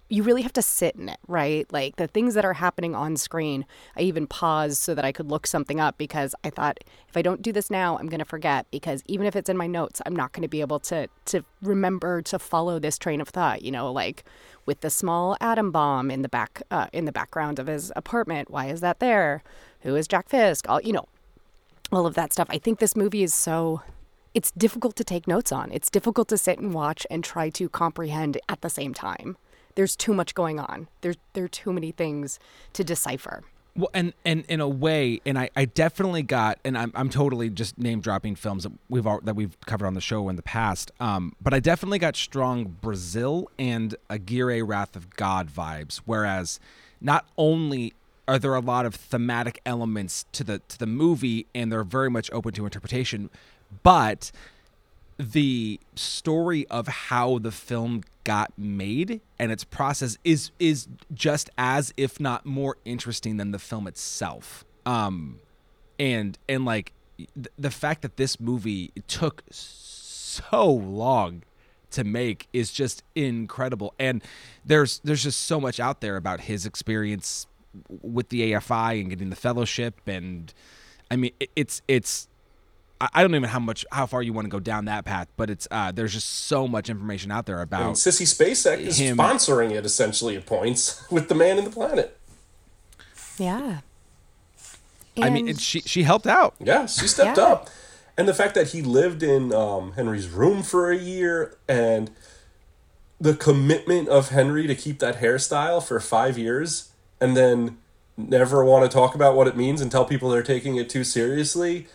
you really have to sit in it, right? Like the things that are happening on screen. I even paused so that I could look something up because I thought if I don't do this now, I'm going to forget because even if it's in my notes, I'm not going to be able to to remember to follow this train of thought, you know, like with the small atom bomb in the back uh, in the background of his apartment. Why is that there? Who is Jack Fisk? All, you know, all of that stuff. I think this movie is so it's difficult to take notes on. It's difficult to sit and watch and try to comprehend at the same time. There's too much going on. There's there are too many things to decipher. Well, and and in a way, and I, I definitely got, and I'm, I'm totally just name dropping films that we've all, that we've covered on the show in the past. Um, but I definitely got strong Brazil and Aguirre Wrath of God vibes. Whereas, not only are there a lot of thematic elements to the to the movie, and they're very much open to interpretation, but the story of how the film got made and its process is is just as if not more interesting than the film itself. Um and and like th- the fact that this movie took so long to make is just incredible. And there's there's just so much out there about his experience with the AFI and getting the fellowship and I mean it's it's I I don't even know how much how far you want to go down that path, but it's uh, there's just so much information out there about And about Sissy Spacek is him- sponsoring it essentially at points with the man in the planet. Yeah. I mean, it, she she helped out. Yeah, she stepped Yeah. up. And the fact that he lived in um, Henry's room for a year and the commitment of Henry to keep that hairstyle for five years and then never want to talk about what it means and tell people they're taking it too seriously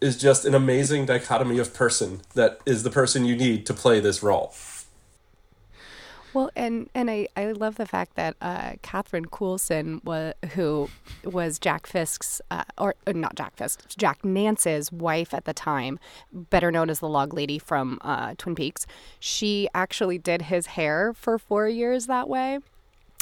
is just an amazing dichotomy of person that is the person you need to play this role. Well, and and I, I love the fact that uh, Catherine Coulson, wa- who was Jack Fisk's, uh, or uh, not Jack Fisk, Jack Nance's wife at the time, better known as the log lady from uh, Twin Peaks, she actually did his hair for four years that way.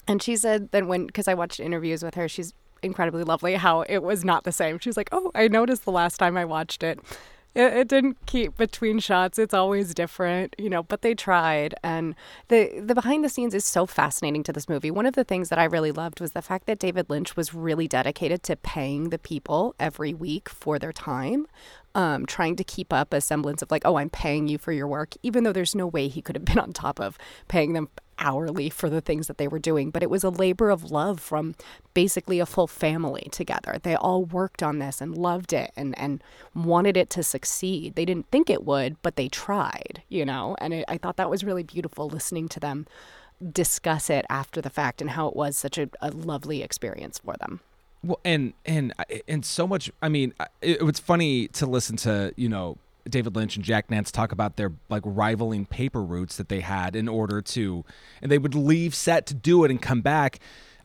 And she said that when, because I watched interviews with her, she's incredibly lovely, how it was not the same. She was like, oh, I noticed the last time I watched it. It, it didn't keep between shots. It's always different, you know, but they tried. And the, the behind the scenes is so fascinating to this movie. One of the things that I really loved was the fact that David Lynch was really dedicated to paying the people every week for their time. Um, trying to keep up a semblance of like, oh, I'm paying you for your work, even though there's no way he could have been on top of paying them hourly for the things that they were doing. But it was a labor of love from basically a full family together. They all worked on this and loved it and, and wanted it to succeed. They didn't think it would, but they tried, you know? And it, I thought that was really beautiful listening to them discuss it after the fact and how it was such a, a lovely experience for them. Well, and and and so much. I mean, it, it was funny to listen to you know David Lynch and Jack Nance talk about their like rivaling paper routes that they had in order to, and they would leave set to do it and come back.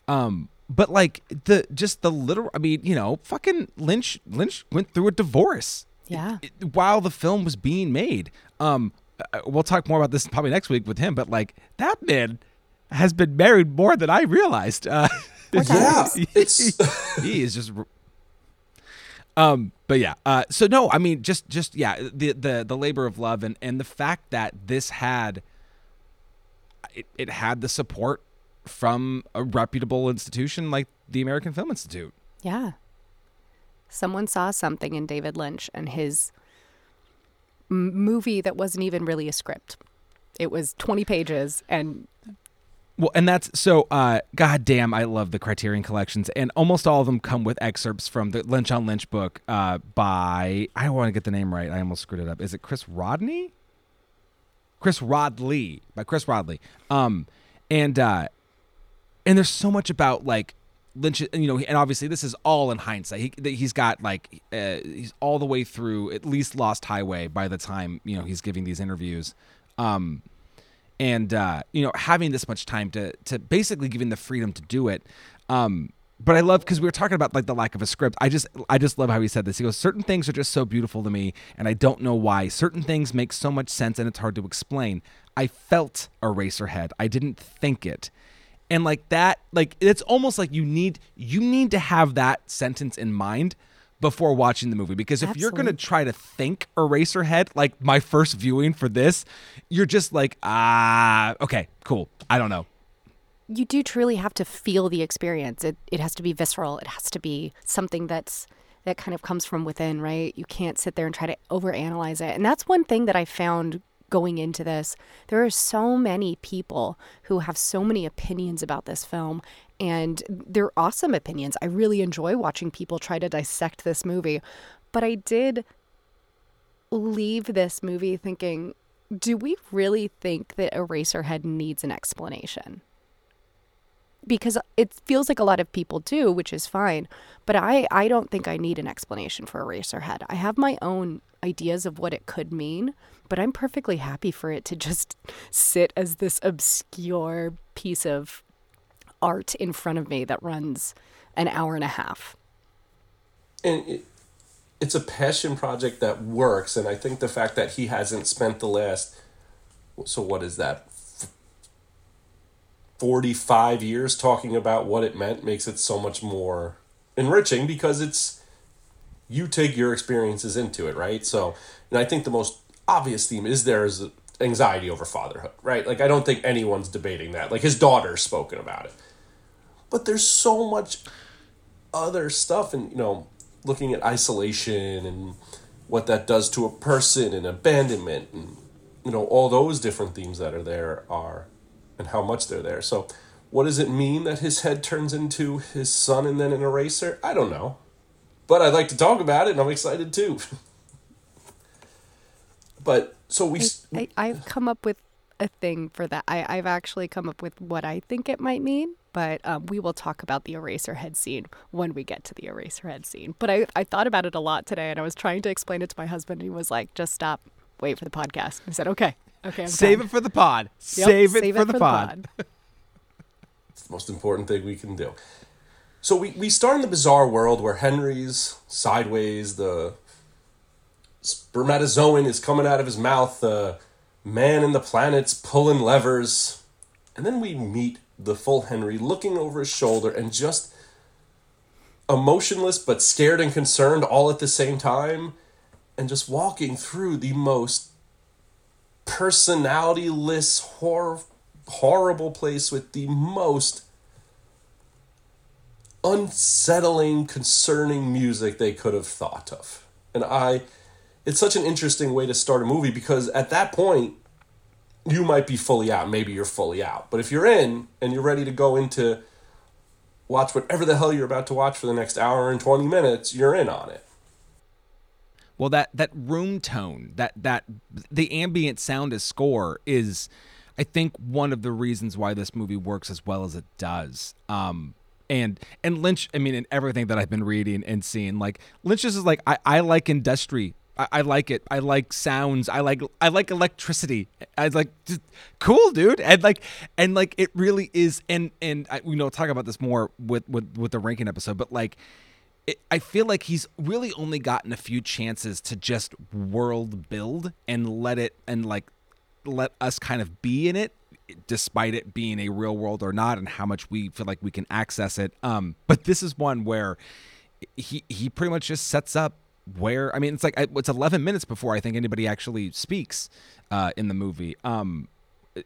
Um, but like the just the literal. I mean, you know, fucking Lynch. Lynch went through a divorce. Yeah. it- while the film was being made. Um, uh, we'll talk more about this probably next week with him. But like that man has been married more than I realized. Uh, Yeah, it's he is just. Um, but yeah. Uh, so no, I mean, just just yeah, the the the labor of love and and the fact that this had. It, it had the support from a reputable institution like the American Film Institute. Yeah. Someone saw something in David Lynch and his movie that wasn't even really a script. It was 20 pages and Well, and that's so. Uh, God damn, I love the Criterion collections, and almost all of them come with excerpts from the Lynch on Lynch book uh, by I don't want to get the name right. I almost screwed it up. Is it Chris Rodney? Chris Rodley by Chris Rodley. Um, and uh, and there's so much about like Lynch, you know, and obviously this is all in hindsight. He he's got like uh, he's all the way through at least Lost Highway by the time you know he's giving these interviews. Um, and uh, you know having this much time to to basically giving the freedom to do it. Um, but I love because we were talking about like the lack of a script. I just I just love how he said this. He goes, certain things are just so beautiful to me, and I don't know why. Certain things make so much sense, and it's hard to explain. I felt a Eraserhead. I didn't think it. And like that, like it's almost like you need you need to have that sentence in mind before watching the movie because if you're going to try to think Eraserhead like my first viewing for this, you're just like, ah, okay, cool. I don't know. you do truly have to feel the experience. It it has to be visceral. It has to be something that's that kind of comes from within, right? You can't sit there and try to overanalyze it. And that's one thing that I found going into this. There are so many people who have so many opinions about this film and they're awesome opinions. I really enjoy watching people try to dissect this movie. But I did leave this movie thinking, do we really think that Eraserhead needs an explanation? because it feels like a lot of people do, which is fine. But I, I don't think I need an explanation for Eraserhead. I have my own ideas of what it could mean, but I'm perfectly happy for it to just sit as this obscure piece of art in front of me that runs an hour and a half. and it, it's a passion project that works and i think the fact that he hasn't spent the last so what is that F- 45 years talking about what it meant makes it so much more enriching because it's you take your experiences into it right? So and i think the most obvious theme is there is anxiety over fatherhood right? Like i don't think anyone's debating that. Like his daughter's spoken about it. But there's so much other stuff and you know looking at isolation and what that does to a person and abandonment and you know all those different themes that are there are and how much they're there. So what does it mean that his head turns into his son and then an eraser? I don't know but i'd like to talk about it and i'm excited too but so we I've come up with a thing for that. I, I've actually come up with what I think it might mean, but um, we will talk about the Eraserhead scene when we get to the Eraserhead scene. But I, I thought about it a lot today, and I was trying to explain it to my husband, and he was like, just stop, wait for the podcast. I said, okay, okay, I'm Save done." it for the pod. Yep, save it for the pod. It's the most important thing we can do. So we, we start in the bizarre world where Henry's sideways, the spermatozoan is coming out of his mouth, the man in the planet's pulling levers. And then we meet the full Henry looking over his shoulder and just emotionless but scared and concerned all at the same time and just walking through the most personalityless hor- horrible place with the most unsettling concerning music they could have thought of. And i it's such an interesting way to start a movie because at that point you might be fully out. Maybe you're fully out. But if you're in and you're ready to go into watch whatever the hell you're about to watch for the next hour and 20 minutes you're in on it. Well, that that room tone, that that the ambient sound as score is, I think, one of the reasons why this movie works as well as it does. Um, and and Lynch, I mean, in everything that I've been reading and seeing, like Lynch is like I, I like industry. I, like it. I like sounds. I like I like electricity. I like, just, cool, dude. And like and like it really is. And and I, we know talk about this more with with with the ranking episode, but like it, I feel like he's really only gotten a few chances to just world build and let it and like let us kind of be in it despite it being a real world or not and how much we feel like we can access it. Um but this is one where he he pretty much just sets up where I mean it's like it's 11 minutes before I think anybody actually speaks uh in the movie. Um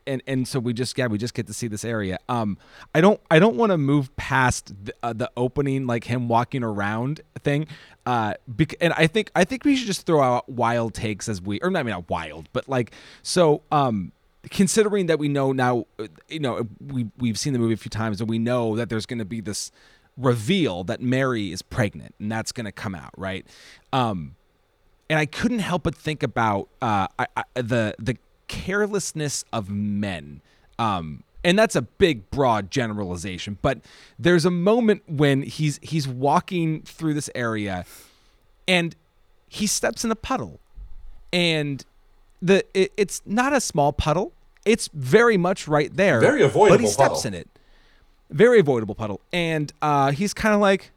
and and so we just yeah we just get to see this area. Um i don't i don't want to move past the, uh, the opening like him walking around thing uh bec- and i think i think we should just throw out wild takes as we or not I mean not wild but like so um considering that we know now uh, you know we we've seen the movie a few times and we know that there's going to be this reveal that mary is pregnant and that's going to come out right um and I couldn't help but think about uh, I, I, the the carelessness of men. Um, and that's a big, broad generalization. But there's a moment when he's he's walking through this area, and he steps in a puddle, and the it, it's not a small puddle. It's very much right there. Very avoidable. But he steps puddle. in it. Very avoidable puddle. And uh, he's kind of like,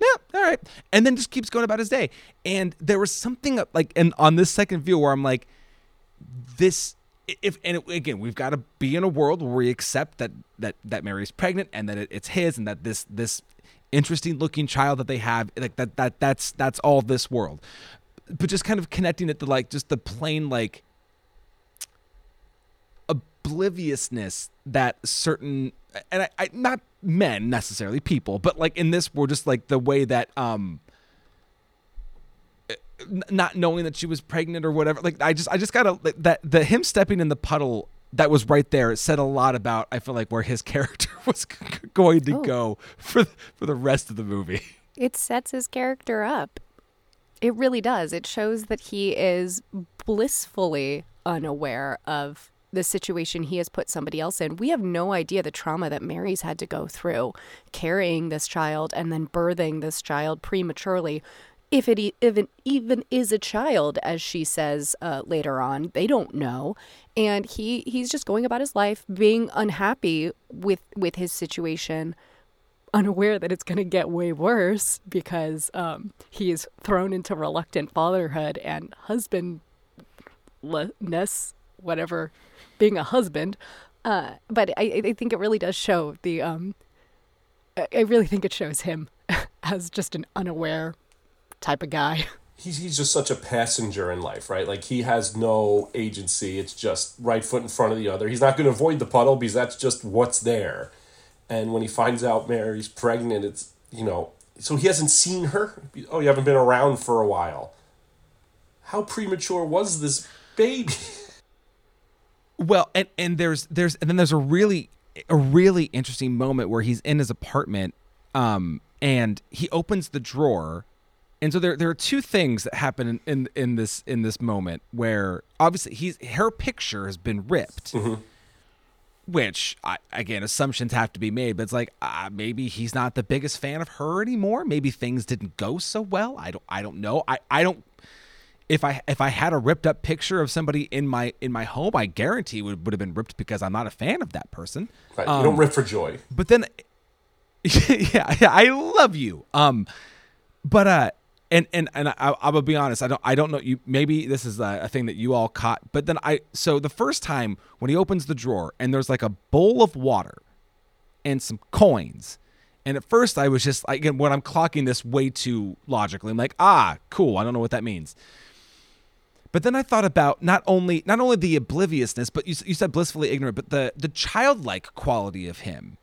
yeah, all right. And then just keeps going about his day. And there was something like, and on this second view where I'm like, this, if, and it, again, we've got to be in a world where we accept that, that, that Mary's pregnant and that it, it's his and that this, this interesting looking child that they have, like that, that, that's, that's all this world. But just kind of connecting it to like, just the plain, like, obliviousness that certain and I, I not men necessarily people but like in this we're just like the way that um not knowing that she was pregnant or whatever like i just i just gotta like, that the him stepping in the puddle that was right there it said a lot about i feel like where his character was going to Oh. go for for the rest of the movie it sets his character up. It really does. It shows that he is blissfully unaware of the situation he has put somebody else in. We have no idea the trauma that Mary's had to go through carrying this child and then birthing this child prematurely. If it, e- if even is a child, as she says uh, later on, they don't know, and he he's just going about his life being unhappy with with his situation unaware that it's going to get way worse because um, he is thrown into reluctant fatherhood and husbandlessness, whatever, being a husband. Uh, but I, I think it really does show the. Um, I- really think it shows him as just an unaware type of guy. he's, he's just such a passenger in life, right? Like he has no agency. It's just right foot in front of the other. He's not going to avoid the puddle because that's just what's there. And when he finds out Mary's pregnant, it's, you know, so he hasn't seen her. Oh, you haven't been around for a while. How premature was this baby? Well, and and there's there's and then there's a really a really interesting moment where he's in his apartment, um, and he opens the drawer, and so there there are two things that happen in in, in this in this moment where obviously he's her picture has been ripped. Which I, again, assumptions have to be made, but it's like uh, maybe he's not the biggest fan of her anymore. Maybe things didn't go so well. I don't, I don't know. I, I don't if I if I had a ripped up picture of somebody in my in my home, I guarantee it would would have been ripped because I'm not a fan of that person. Right. you don't rip for joy. But then, yeah, yeah, I love you. Um, but uh, and and and I, I will be honest. I don't I don't know you. Maybe this is a, a thing that you all caught. But then I so the first time when he opens the drawer and there's like a bowl of water and some coins. And at first, I was just like, again, when I'm clocking this way too logically, I'm like, ah, cool. I don't know what that means. But then I thought about not only not only the obliviousness, but you, you said blissfully ignorant, but the the childlike quality of him.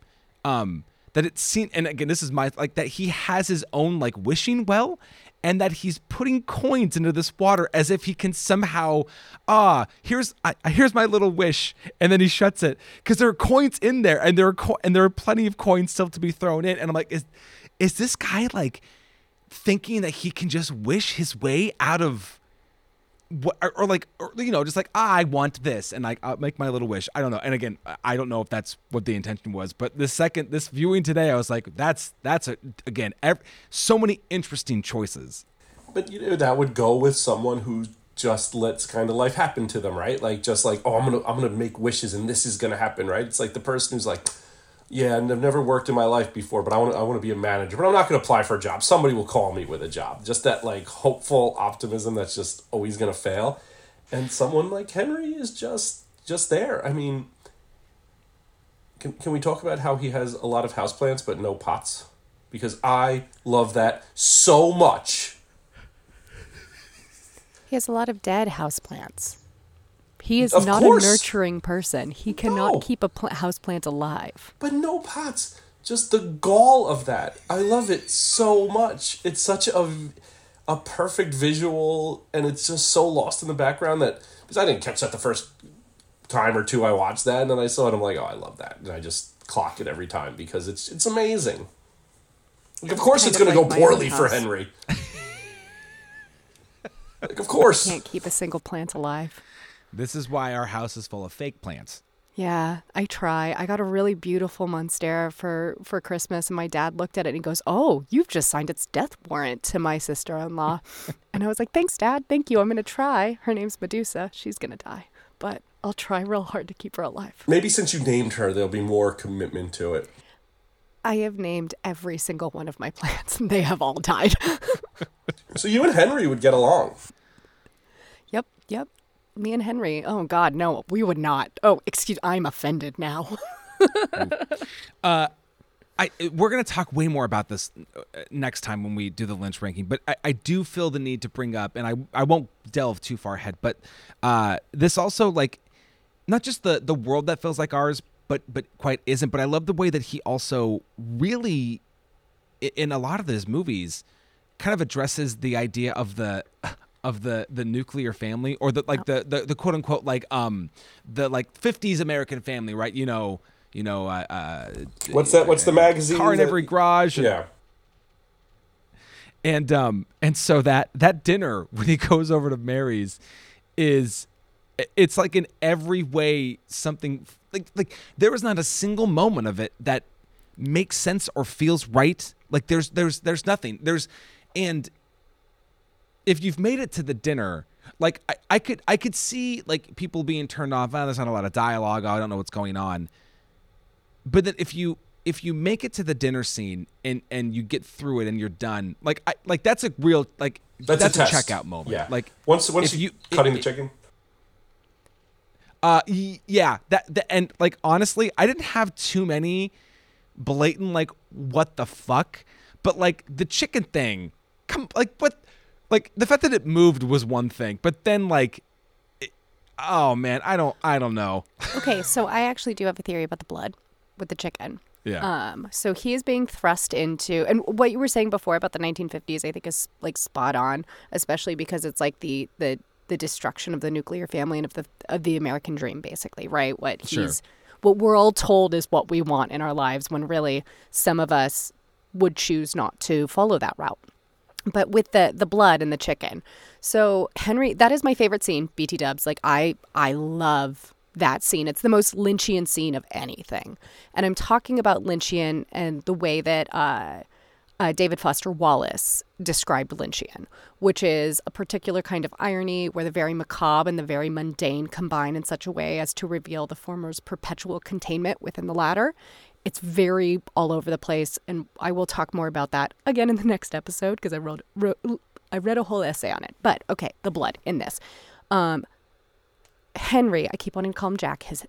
Um, that it seemed, and again, this is my like that he has his own like wishing well, and that he's putting coins into this water as if he can somehow, ah, here's I, here's my little wish, and then he shuts it because there are coins in there, and there are co- and there are plenty of coins still to be thrown in, and I'm like, is is this guy like thinking that he can just wish his way out of what or, or like or, you know just like ah, i want this and like i'll make my little wish i don't know and again I- don't know if that's what the intention was but the second this viewing today i was like that's that's a, again ev- so many interesting choices But you know that would go with someone who just lets kind of life happen to them, right? Like just like oh, I'm gonna I'm gonna make wishes and this is gonna happen, right? It's like the person who's like, yeah, and I've never worked in my life before, but I want I want to be a manager, but I'm not gonna apply for a job. Somebody will call me with a job. Just that like hopeful optimism that's just always gonna fail, and someone like Henry is just just there. I mean. Can, can we talk about how he has a lot of houseplants but no pots? Because I love that so much. He has a lot of dead houseplants. He is Of not course. a nurturing person. He cannot No. keep a pl- houseplant alive. but no pots. Just the gall of that. I love it so much. It's such a a perfect visual, and it's just so lost in the background that because I didn't catch that the first time or two I watched that, and then I saw it. I'm like, oh, I love that, and I just clock it every time because it's it's amazing. Like, of course, it's going to go poorly for. Henry. like, of course. Can't keep a single plant alive. This is why our house is full of fake plants Yeah, I try. I got a really beautiful monstera for for Christmas, and my dad looked at it and he goes, "Oh, you've just signed its death warrant to my sister-in-law," and I was like, "Thanks, Dad. Thank you. I'm gonna try." Her name's Medusa. She's gonna die, but I'll try real hard to keep her alive. Maybe since you named her, there'll be more commitment to it. I have named every single one of my plants, and they have all died. So you and Henry would get along. yep, yep. Me and Henry. Oh God, no, we would not. Oh, excuse. I'm offended now. I we're gonna talk way more about this uh, next time when we do the Lynch ranking, but I, I do feel the need to bring up, and I I won't delve too far ahead, but uh, this also like not just the the world that feels like ours, but but quite isn't. But I love the way that he also really in a lot of his movies kind of addresses the idea of the of the the nuclear family or the like the, the the quote unquote like um the like 50s American family, right? You know, you know, uh, uh What's that? What's the magazine? car in that- every garage. and- Yeah. and um and so that that dinner when he goes over to Mary's is it's like in every way something like like there is not a single moment of it that makes sense or feels right. Like there's there's there's nothing. There's and if you've made it to the dinner, like I, I could I could see like people being turned off. Oh, there's not a lot of dialogue. Oh, I don't know what's going on. But then if you if you make it to the dinner scene and and you get through it and you're done, like I like that's a real like That's, that's, a, a, checkout moment. Yeah. Like once once you, you- cutting it- the chicken. Uh, yeah, that, that and like honestly, I didn't have too many blatant like what the fuck, but like the chicken thing, come like what, like the fact that it moved was one thing, but then like, it, oh man, I don't, I don't know. okay, so I actually do have a theory about the blood with the chicken. Yeah, Um, so he is being thrust into, and what you were saying before about the 1950s, I think is like spot on, especially because it's like the the the destruction of the nuclear family and of the of the American dream, basically, right? What Sure. he's what we're all told is what we want in our lives, when really some of us would choose not to follow that route but with the the blood and the chicken. So Henry, that is my favorite scene. BT Dubs, like I I love that scene. It's the most Lynchian scene of anything, and I'm talking about Lynchian and the way that uh, uh, David Foster Wallace described Lynchian, which is a particular kind of irony where the very macabre and the very mundane combine in such a way as to reveal the former's perpetual containment within the latter. It's very all over the place, and I will talk more about that again in the next episode because I wrote, wrote I read a whole essay on it. But okay, the blood in this. Um, Henry, I keep wanting to call him Jack. His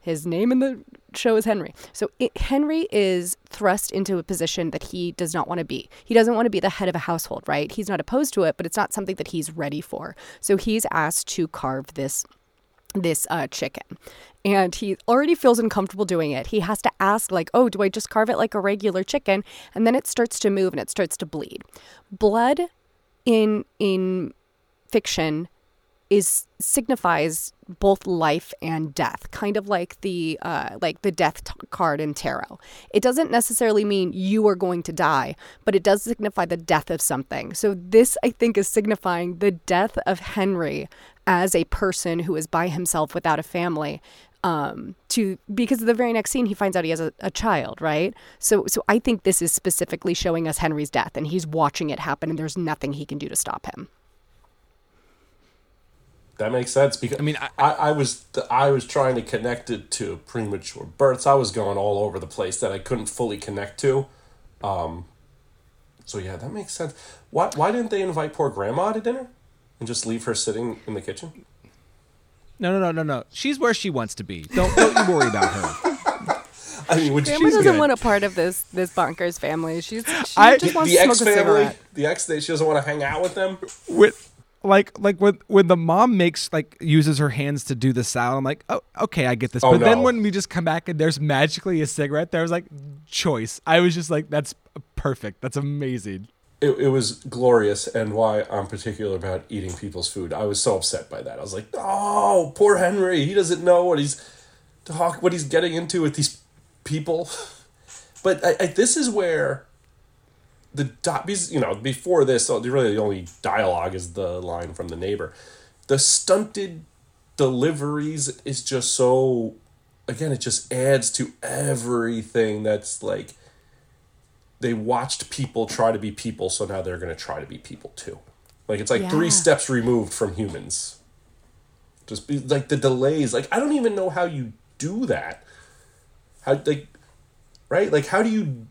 his name in the show is Henry. So it, Henry is thrust into a position that he does not want to be. He doesn't want to be the head of a household, right? He's not opposed to it, but it's not something that he's ready for. So he's asked to carve this this uh, chicken and he already feels uncomfortable doing it. He has to ask like oh do i just carve it like a regular chicken? And then it starts to move and it starts to bleed. Blood in in fiction is signifies both life and death kind of like the uh, like the death t- card in tarot. It doesn't necessarily mean you are going to die but it does signify the death of something. So this i think is signifying the death of henry as a person who is by himself without a family um, to because the very next scene he finds out he has a, a child right so so i think this is specifically showing us henry's death and he's watching it happen and there's nothing he can do to stop him That makes sense because I mean, I, I- I, was I was trying to connect it to premature births. I was going all over the place that I couldn't fully connect to. Um, so yeah, that makes sense. Why why didn't they invite poor grandma to dinner and just leave her sitting in the kitchen? No, no, no, no, no. She's where she wants to be. Don't don't you worry about her. I mean, would Grandma she's doesn't good. want a part of this this bonkers family. She's she I- just the, wants the to ex smoke a family, cigarette. the ex that she doesn't want to hang out with them. with like like when when the mom makes like uses her hands to do the salad, I'm like, oh okay, I get this. Oh, but then when we just come back and there's magically a cigarette, there I was like choice. I was just like, that's perfect. That's amazing. It, it was glorious, and why I'm particular about eating people's food. I was so upset by that. I was like, "Oh, poor Henry. He doesn't know what he's talk, what he's getting into with these people." But I, I, this is where the because, you know before this, uh, really the only dialogue is the line from the neighbor. The stunted deliveries is just so. Again, it just adds to everything that's like they watched people try to be people, so now they're going to try to be people too. Like it's like three steps removed from humans. Just be like the delays. Like I don't even know how you do that. How like right? Like how do you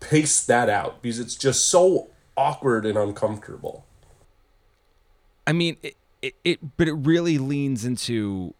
pace that out? Because it's just so awkward and uncomfortable. I mean, it, it, it but it really leans into.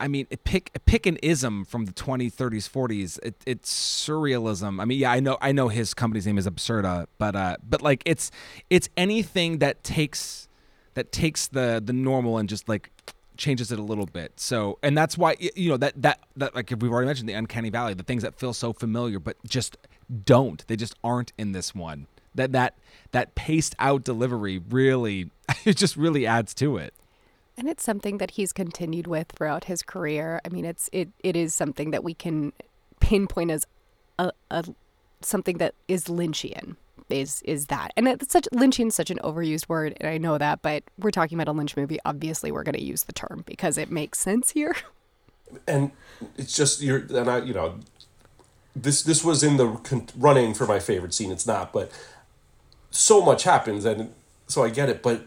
I mean, pick pick an ism from the 20s, 30s, 40s. It, it's surrealism. I mean, yeah, I know, I know his company's name is Absurda, but uh, but like it's it's anything that takes that takes the the normal and just like changes it a little bit. So, and that's why you know that that that like we've already mentioned the uncanny valley, the things that feel so familiar but just don't. They just aren't in this one. That that that paced out delivery really it just really adds to it. And it's something that he's continued with throughout his career. I mean, it's it it is something that we can pinpoint as a, a something that is Lynchian. Is is that? And it's such Lynchian is such an overused word, and I know that, but we're talking about a Lynch movie. Obviously, we're going to use the term because it makes sense here. and it's just you're and I you know this this was in the running for my favorite scene. It's not, but so much happens, and so I get it. But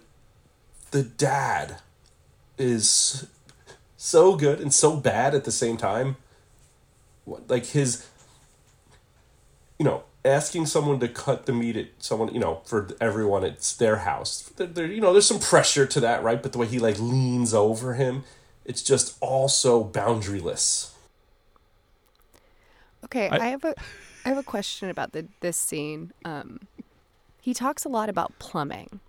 the dad is so good and so bad at the same time. What- Like his, you know, asking someone to cut the meat at someone, you know, for everyone, it's their house. There, there, you know, there's some pressure to that, right? But the way he like leans over him, it's just all so boundaryless. Okay, I- I, have a I have a question about the this scene. Um, he talks a lot about plumbing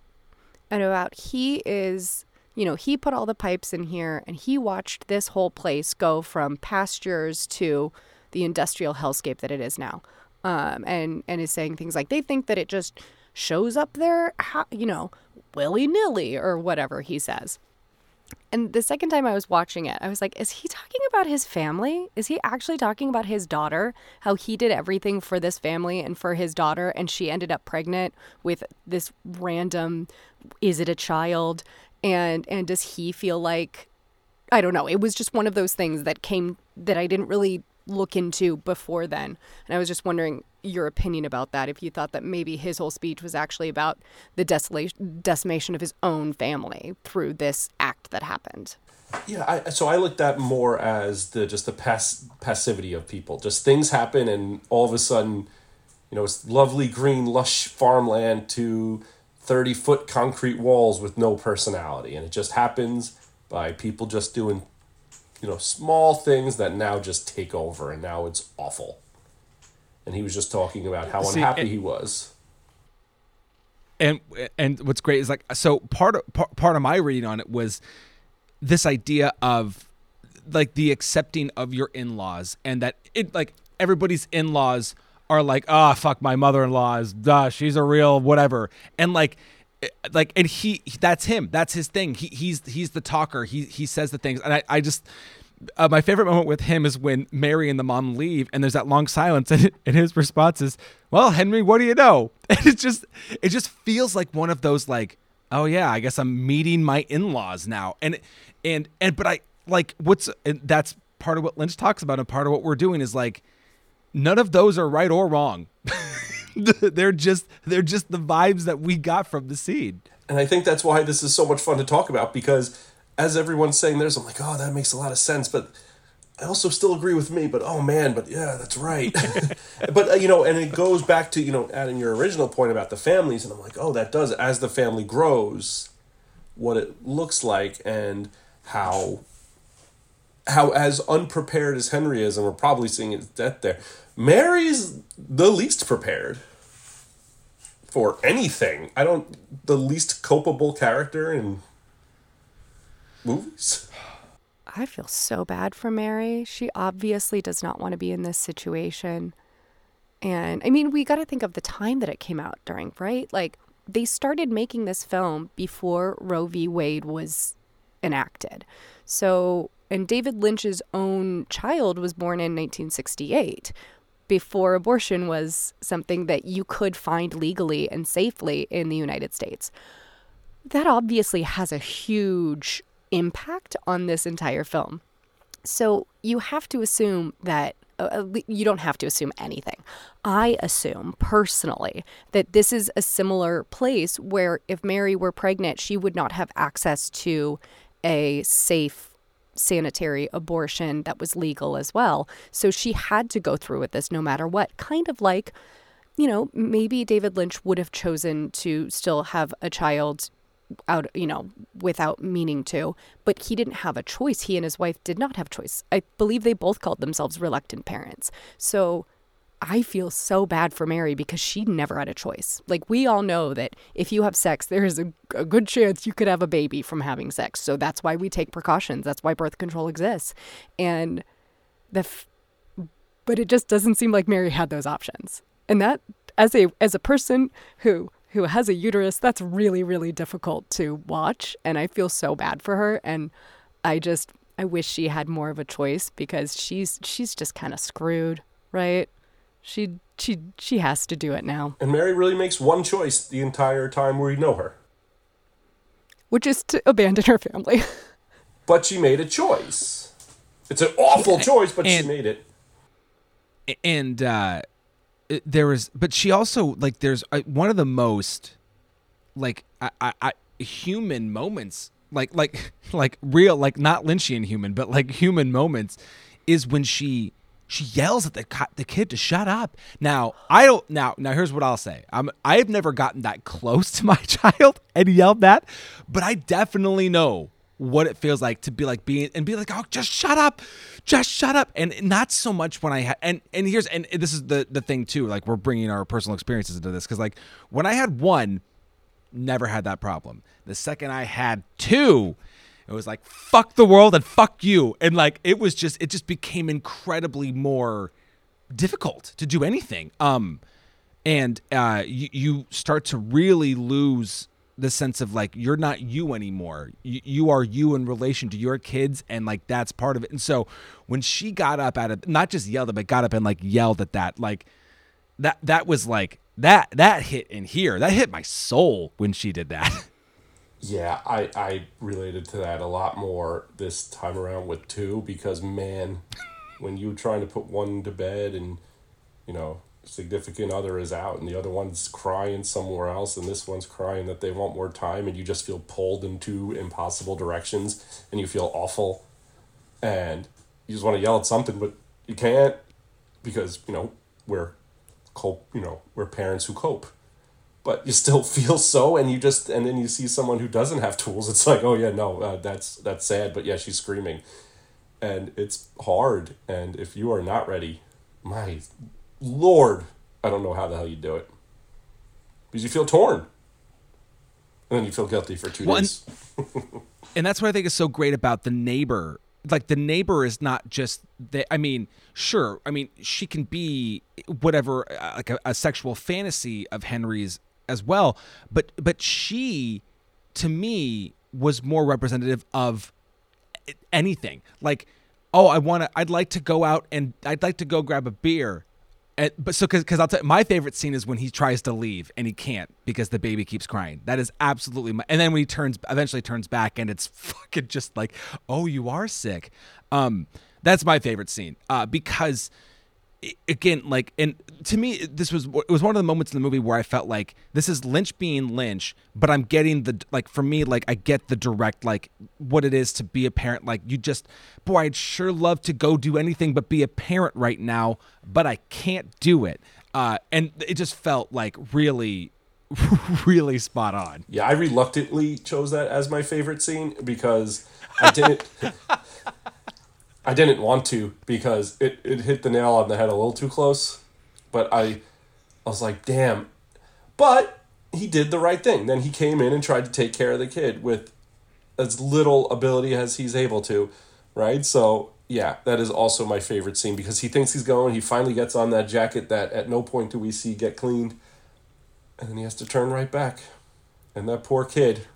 and about he is you know he put all the pipes in here and he watched this whole place go from pastures to the industrial hellscape that it is now um, and and is saying things like they think that it just shows up there you know willy-nilly or whatever he says and the second time I was watching it, I was like, is he talking about his family? Is he actually talking about his daughter? How he did everything for this family and for his daughter, and she ended up pregnant with this random, is it a child? And and does he feel like I don't know. It was just one of those things that came that I didn't really look into before then. And I was just wondering your opinion about that. If you thought that maybe his whole speech was actually about the desolation, decimation of his own family through this act that happened. Yeah, I, so I looked at more as the just the pass, passivity of people. Just things happen, and all of a sudden, you know, it's lovely green, lush farmland to thirty foot concrete walls with no personality, and it just happens by people just doing, you know, small things that now just take over, and now it's awful. And he was just talking about how See, unhappy it- he was. and and what's great is like so part of part, part of my reading on it was this idea of like the accepting of your in-laws and that it like everybody's in-laws are like ah fuck my mother-in-law is duh she's a real whatever. And like eh, like and he that's him. That's his thing. He he's he's the talker. He he says the things. And i i just uh, my favorite moment with him is when Mary and the mom leave, and there's that long silence, and, and his response is, "Well, Henry, what do you know?" And just, it just feels like one of those like, "Oh yeah, I guess I'm meeting my in-laws now," and and and but I like what's that's part of what Lynch talks about, and part of what we're doing is like, none of those are right or wrong. they're just they're just the vibes that we got from the scene. And I think that's why this is so much fun to talk about because as everyone's saying theirs, I'm like, oh, that makes a lot of sense. But I also still agree with me. But oh man, but yeah, that's right. but uh, you know, and it goes back to you know adding your original point about the families, and I'm like, oh, that does as the family grows, what it looks like and how how as unprepared as Henry is, and we're probably seeing his death there. Mary's the least prepared for anything. I don't the least culpable character in movies. I feel so bad for Mary. She obviously does not want to be in this situation. And I mean, we got to think of the time that it came out during, right? Like, they started making this film before Roe v. Wade was enacted. So, and David Lynch's own child was born in 1968, before abortion was something that you could find legally and safely in the United States that obviously has a huge impact on this entire film. So you have to assume that uh, you don't have to assume anything. I assume personally that this is a similar place where if Mary were pregnant, she would not have access to a safe sanitary abortion that was legal as well. So she had to go through with this no matter what. Kind of like, you know, maybe David Lynch would have chosen to still have a child out, you know, without meaning to, but he didn't have a choice. He and his wife did not have choice. I believe they both called themselves reluctant parents. So I feel so bad for Mary because she never had a choice. Like, we all know that if you have sex, there is a, a, good chance you could have a baby from having sex. So that's why we take precautions. That's why birth control exists. And the, f- but it just doesn't seem like Mary had those options. And that, as a as a person who who has a uterus, that's really really difficult to watch. And I feel so bad for her. And I just I wish she had more of a choice because she's she's just kind of screwed, right? She she she has to do it now, And Mary really makes one choice the entire time we know her. which is to abandon her family. But she made a choice. It's an awful choice, but she made it. and uh it- there was but she also like there's uh, one of the most like I, I, I human moments like like like real like not lynchian human but like human moments is when she she yells at the co- the kid to shut up. Now i don't now now here's what i'll say. I'm i've never gotten that close to my child and yelled that but i definitely know what it feels like to be like being and be like oh just shut up just shut up. And not so much when i had and and here's and this is the the thing too like we're bringing our personal experiences into this because like when i had one never had that problem. The second i had two it was like fuck the world and fuck you. And like it was just it just became incredibly more difficult to do anything. Um and uh you, you start to really lose the sense of like you're not you anymore. You, you are you in relation to your kids and like that's part of it. And so when she got up at it not just yelled at, but got up and like yelled at that like that that was like that that hit in here. That hit my soul when she did that Yeah, I, I related to that a lot more this time around with two because man, when you're trying to put one to bed and you know significant other is out and the other one's crying somewhere else and this one's crying that they want more time and you just feel pulled in two impossible directions and you feel awful and you just want to yell at something but you can't because you know we're cope you know we're parents who cope but you still feel so and you just and then you see someone who doesn't have tools it's like oh yeah no uh, that's that's sad but yeah she's screaming and it's hard and if you are not ready my lord i don't know how the hell you do it because you feel torn and then you feel guilty for two Well, days and that's what I think is so great about the neighbor. Like the neighbor is not just the. I mean, sure. I mean, she can be whatever, uh, like a, a sexual fantasy of Henry's as well. But but she, to me, was more representative of anything. Like, oh, I want to. I'd like to go out and I'd like to go grab a beer. And, but so because I'll tell you, my favorite scene is when he tries to leave and he can't because the baby keeps crying. That is absolutely my. And then when he turns eventually turns back and it's fucking just like, oh, you are sick. Um, that's my favorite scene. Uh, because again, like, and to me, this was it was one of the moments in the movie where I felt like this is Lynch being Lynch, but I'm getting the like for me, like I get the direct like what it is to be a parent. Like you just, boy, I'd sure love to go do anything but be a parent right now, but I can't do it. Uh, and it just felt like really, really spot on. yeah i reluctantly chose that as my favorite scene because i didn't I didn't want to because it, it hit the nail on the head a little too close. But I I was like, damn. But he did the right thing. Then he came in and tried to take care of the kid with as little ability as he's able to, right? So yeah, that is also my favorite scene because he thinks he's going, he finally gets on that jacket that at no point do we see get cleaned. And then he has to turn right back. And that poor kid.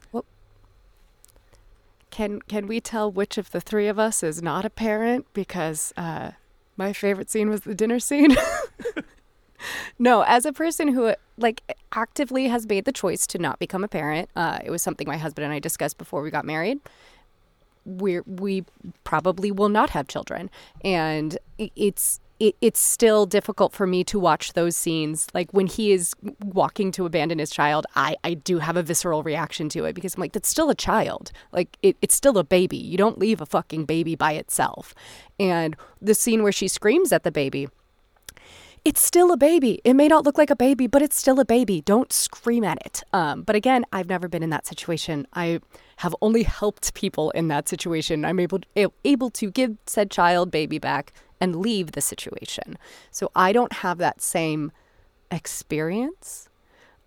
Can can we tell which of the three of us is not a parent? Because uh, my favorite scene was the dinner scene. no, as a person who like actively has made the choice to not become a parent, uh, it was something my husband and I discussed before we got married. We we probably will not have children, and it's it, it's still difficult for me to watch those scenes. Like when he is walking to abandon his child, I, I do have a visceral reaction to it because I'm like, that's still a child. Like it, it's still a baby. You don't leave a fucking baby by itself. And the scene where she screams at the baby, it's still a baby. It may not look like a baby, but it's still a baby. Don't scream at it. Um, but again, I've never been in that situation. I have only helped people in that situation. I'm able able to give said child baby back and leave the situation. So I don't have that same experience.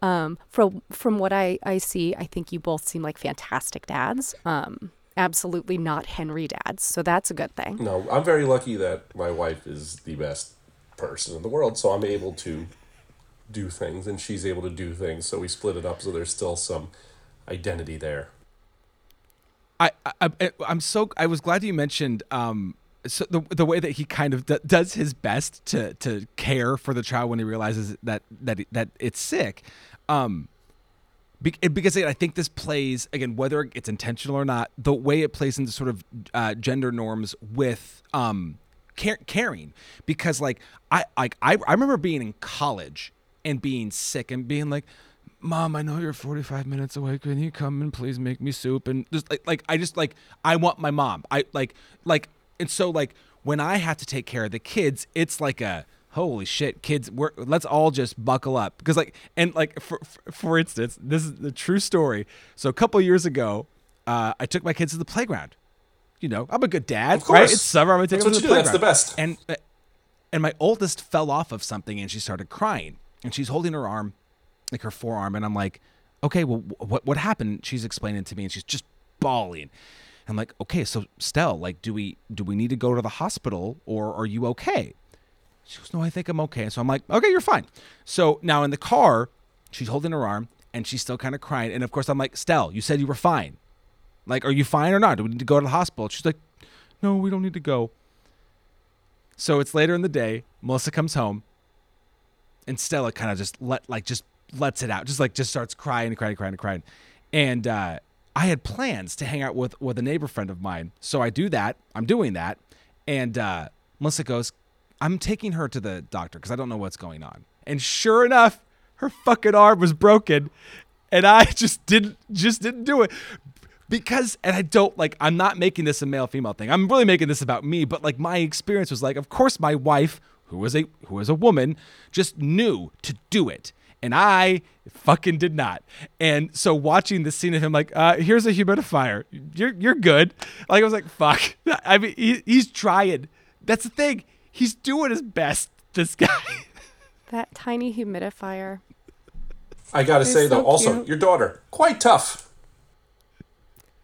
Um, from from what I, I see, I think you both seem like fantastic dads. Um, absolutely not Henry dads, so that's a good thing. No, I'm very lucky that my wife is the best person in the world, so I'm able to do things and she's able to do things. So we split it up so there's still some identity there. I, I I'm so I was glad you mentioned um so the the way that he kind of d- does his best to to care for the child when he realizes that that that it's sick, um, be, because I think this plays again whether it's intentional or not the way it plays into sort of uh, gender norms with um caring because like I like I I remember being in college and being sick and being like mom i know you're 45 minutes away. Can you come and please make me soup? And just like like i just like i want my mom. I like like and so like when i have to take care of the kids it's like a holy shit kids we're let's all just buckle up. Because like and like for for, for instance this is the true story. So a couple years ago uh, i took my kids to the playground you know. I'm a good dad. Of course. right it's summer i'm gonna take That's to the do. That's the best. and uh, and my oldest fell off of something and she started crying. And she's holding her arm like her forearm and i'm like okay well what what happened? She's explaining to me and she's just bawling. I'm like okay so stell like do we do we need to go to the hospital or are you okay? She goes no i think i'm okay. So i'm like okay you're fine. So now in the car she's holding her arm and she's still kind of crying. And of course i'm like stell you said you were fine like are you fine or not? Do we need to go to the hospital? She's like no we don't need to go. So it's later in the day. Melissa comes home, and Stella kind of just let like just lets it out, just like just starts crying and crying and crying and crying. And uh, I had plans to hang out with with a neighbor friend of mine, so I do that. I'm doing that, and uh, Melissa goes, "I'm taking her to the doctor because I don't know what's going on." And sure enough, her fucking arm was broken, and I just didn't just didn't do it because and I don't like I'm not making this a male female thing. I'm really making this about me, but like my experience was like of course my wife who was a who was a woman just knew to do it. And I fucking did not. And so watching the scene of him like, uh, here's a humidifier. You're you're good. Like I was like, fuck. I mean he, he's trying. That's the thing. He's doing his best, this guy. That tiny humidifier. I gotta They're say though, so also your daughter quite tough.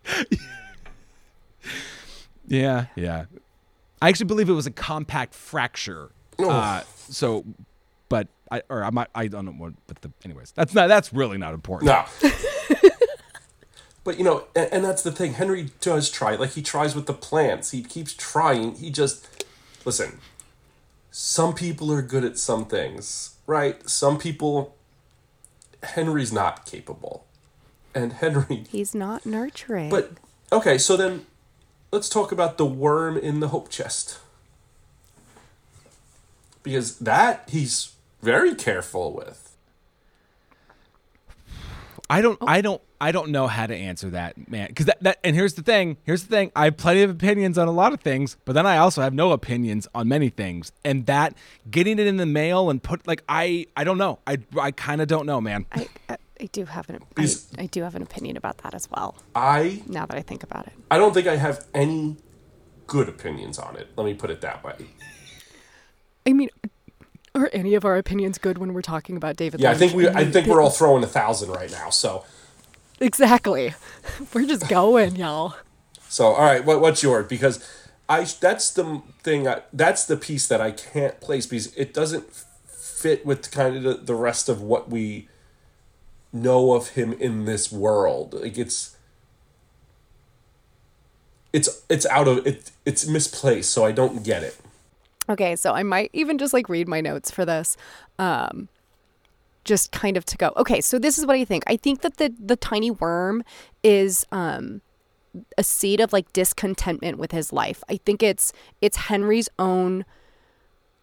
Yeah, yeah. I actually believe it was a compact fracture. Uh, so, but I or I might I don't know what. But the anyways, that's not that's really not important. No. but you know, and, and that's the thing. Henry does try. Like he tries with the plants. He keeps trying. He just listen. Some people are good at some things, right? Some people. Henry's not capable, and Henry. He's not nurturing. But okay, so then let's talk about the worm in the hope chest. Because that he's very careful with. I don't oh. I don't I don't know how to answer that, man. Because that, that and here's the thing. Here's the thing. I have plenty of opinions on a lot of things, but then I also have no opinions on many things. And that getting it in the mail and put like I I don't know. I I kind of don't know, man. I, I, I do have an I, Is- I do have an opinion about that as well. I Now that I think about it, I don't think I have any good opinions on it. Let me put it that way. I mean, are any of our opinions good when we're talking about David? Yeah, I think we I think we're all throwing a thousand right now. So exactly. We're just going, y'all. so all right, what what's yours? Because I that's the thing. I, that's the piece that I can't place because it doesn't fit with kind of the, the rest of what we know of him in this world. Like it's it's it's out of it. It's misplaced, so I don't get it. Okay, so I might even just like read my notes for this. Um just kind of to go. Okay, so this is what I think. I think that the the tiny worm is um a seed of like discontentment with his life. I think it's it's Henry's own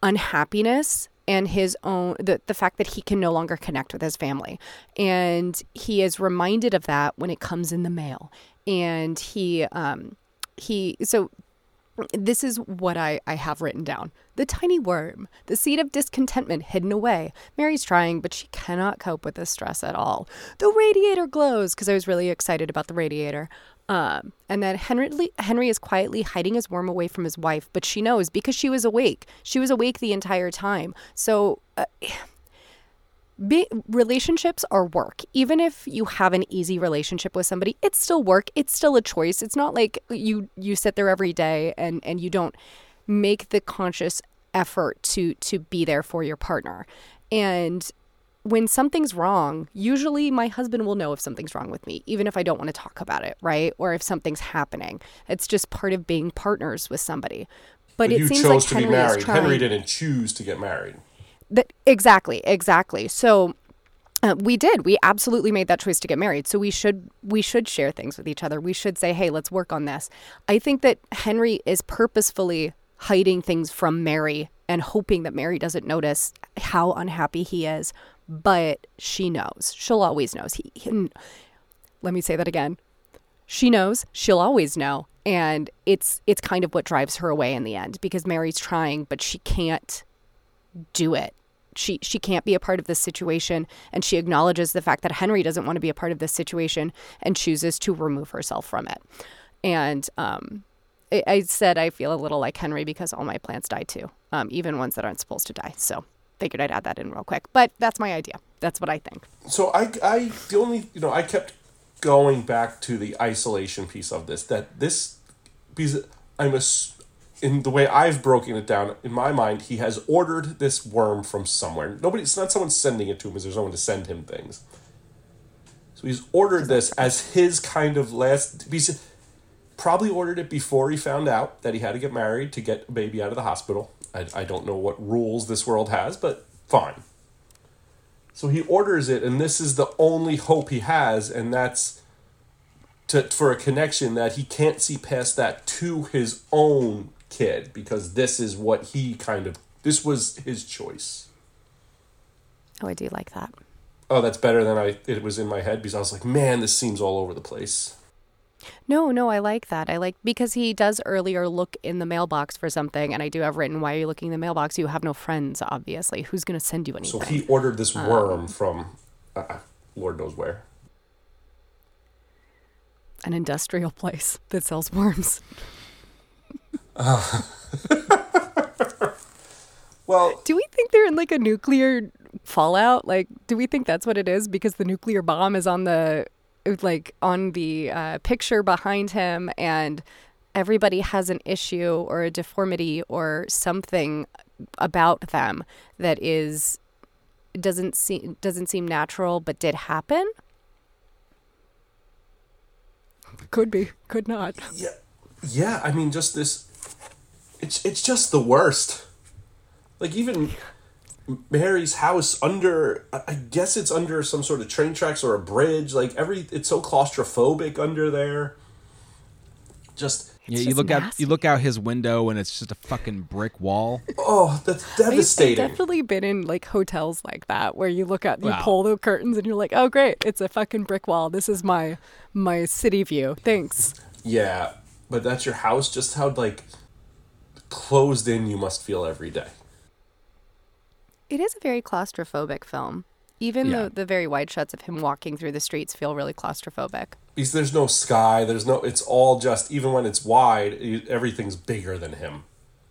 unhappiness and his own the, the fact that he can no longer connect with his family and he is reminded of that when it comes in the mail and he um he so this is what I, I have written down. The tiny worm, the seed of discontentment hidden away. Mary's trying, but she cannot cope with the stress at all. The radiator glows, because I was really excited about the radiator. Um, and then Henry, Henry is quietly hiding his worm away from his wife, but she knows because she was awake. She was awake the entire time. So. Uh, be, relationships are work. Even if you have an easy relationship with somebody, it's still work. It's still a choice. It's not like you you sit there every day and and you don't make the conscious effort to to be there for your partner. And when something's wrong, usually my husband will know if something's wrong with me, even if I don't want to talk about it, right? Or if something's happening. It's just part of being partners with somebody. But, But it you seems chose like to Henry be married. trying. Henry didn't choose to get married. That, exactly, exactly. So uh, we did. We absolutely made that choice to get married. So we should we should share things with each other. We should say, "Hey, let's work on this." I think that Henry is purposefully hiding things from Mary and hoping that Mary doesn't notice how unhappy he is, but she knows. She'll always knows. He, he let me say that again. She knows, she'll always know, and it's it's kind of what drives her away in the end because Mary's trying but she can't do it. She she can't be a part of this situation and she acknowledges the fact that Henry doesn't want to be a part of this situation and chooses to remove herself from it. And um I, said I feel a little like Henry because all my plants die too, um, even ones that aren't supposed to die. So figured I'd add that in real quick. But that's my idea. That's what I think. So I, I, the only, you know, I kept going back to the isolation piece of this. That this, because I'm a, in the way I've broken it down in my mind, he has ordered this worm from somewhere. Nobody, it's not someone sending it to him. Because there's no one to send him things. So he's ordered this as his kind of last. He's probably ordered it before he found out that he had to get married to get a baby out of the hospital. I, I don't know what rules this world has, but fine. So he orders it, and this is the only hope he has, and that's to for a connection that he can't see past that to his own kid because this is what he kind of this was his choice. Oh, I do like that. Oh, that's better than I it was in my head because I was like, man, this seems all over the place. No, no, I like that. I like because he does earlier look in the mailbox for something, and I do have written, "Why are you looking in the mailbox? You have no friends, obviously. Who's going to send you anything?" So he ordered this worm from uh, Lord knows where. An industrial place that sells worms. Well, Do we think they're in like a nuclear fallout? Like, do we think that's what it is? Because the nuclear bomb is on the like on the uh, picture behind him, and everybody has an issue or a deformity or something about them that is doesn't seem doesn't seem natural, but did happen. Could be, could not. yeah, yeah. I mean, just this. It's it's just the worst. Like even Mary's house under. I I guess it's under some sort of train tracks or a bridge. Like every, it's so claustrophobic under there. Just Yeah, you just look out you look out his window and it's just a fucking brick wall. oh, that's I've- I've devastating. definitely been in like hotels like that where you look at you Wow. pull the curtains and you're like, oh great, it's a fucking brick wall. This is my my city view. Thanks. Yeah, but that's your house. Just how like closed in you must feel every day. It is a very claustrophobic film. Even Yeah. the the very wide shots of him walking through the streets feel really claustrophobic. Because there's no sky. There's no. It's all just. Even when it's wide, everything's bigger than him,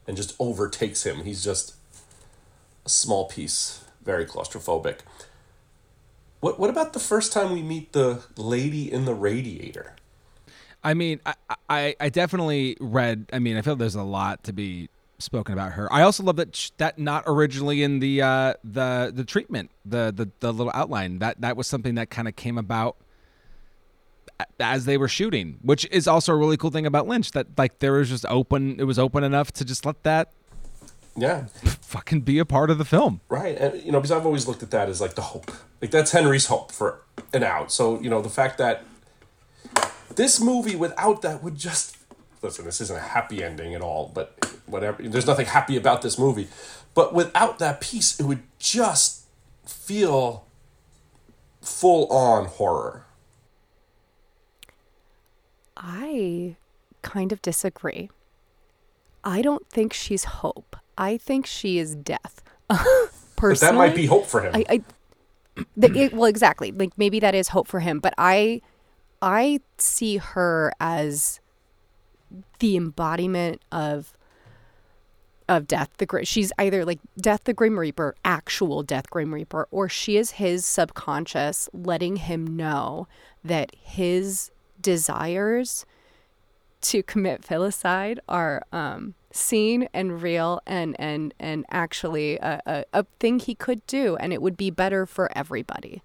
and just overtakes him. He's just a small piece. Very claustrophobic. What What about the first time we meet the lady in the radiator? I mean, I, I, I definitely read. I mean, I feel there's a lot to be spoken about her. I also love that sh- that not originally in the uh, the the treatment, the the the little outline that that was something that kind of came about as they were shooting, which is also a really cool thing about Lynch. That like there was just open. It was open enough to just let that Yeah, fucking be a part of the film. right. And you know, because I've always looked at that as like the hope. Like that's Henry's hope for an out. So you know, the fact that this movie without that would just listen. This isn't a happy ending at all, but whatever. There's nothing happy about this movie, but without that piece, it would just feel full on horror. I kind of disagree. I don't think she's hope. I think she is death. But that might be hope for him. I, I the, it, well, exactly. Like maybe that is hope for him, but I, I see her as the embodiment of of death. The she's either like death, the Grim Reaper, actual death, Grim Reaper, or she is his subconscious, letting him know that his desires to commit filicide are um, seen and real and and and actually a, a, a thing he could do and it would be better for everybody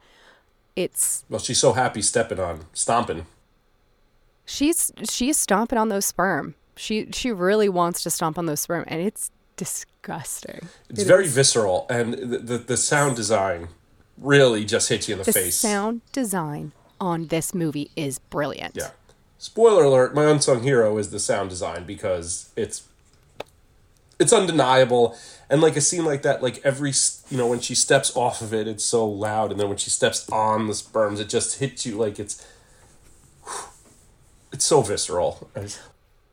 it's well, she's so happy stepping on, stomping. She's she's stomping on those sperm she she really wants to stomp on those sperm and it's disgusting It's It very is. visceral, and the, the the sound design really just hits you in the, face. the face. sound design on this movie is brilliant Yeah. Spoiler alert: my unsung hero is the sound design because it's it's undeniable, and like a scene like that, like every you know when she steps off of it, it's so loud, and then when she steps on the sperms, it just hits you like it's it's so visceral.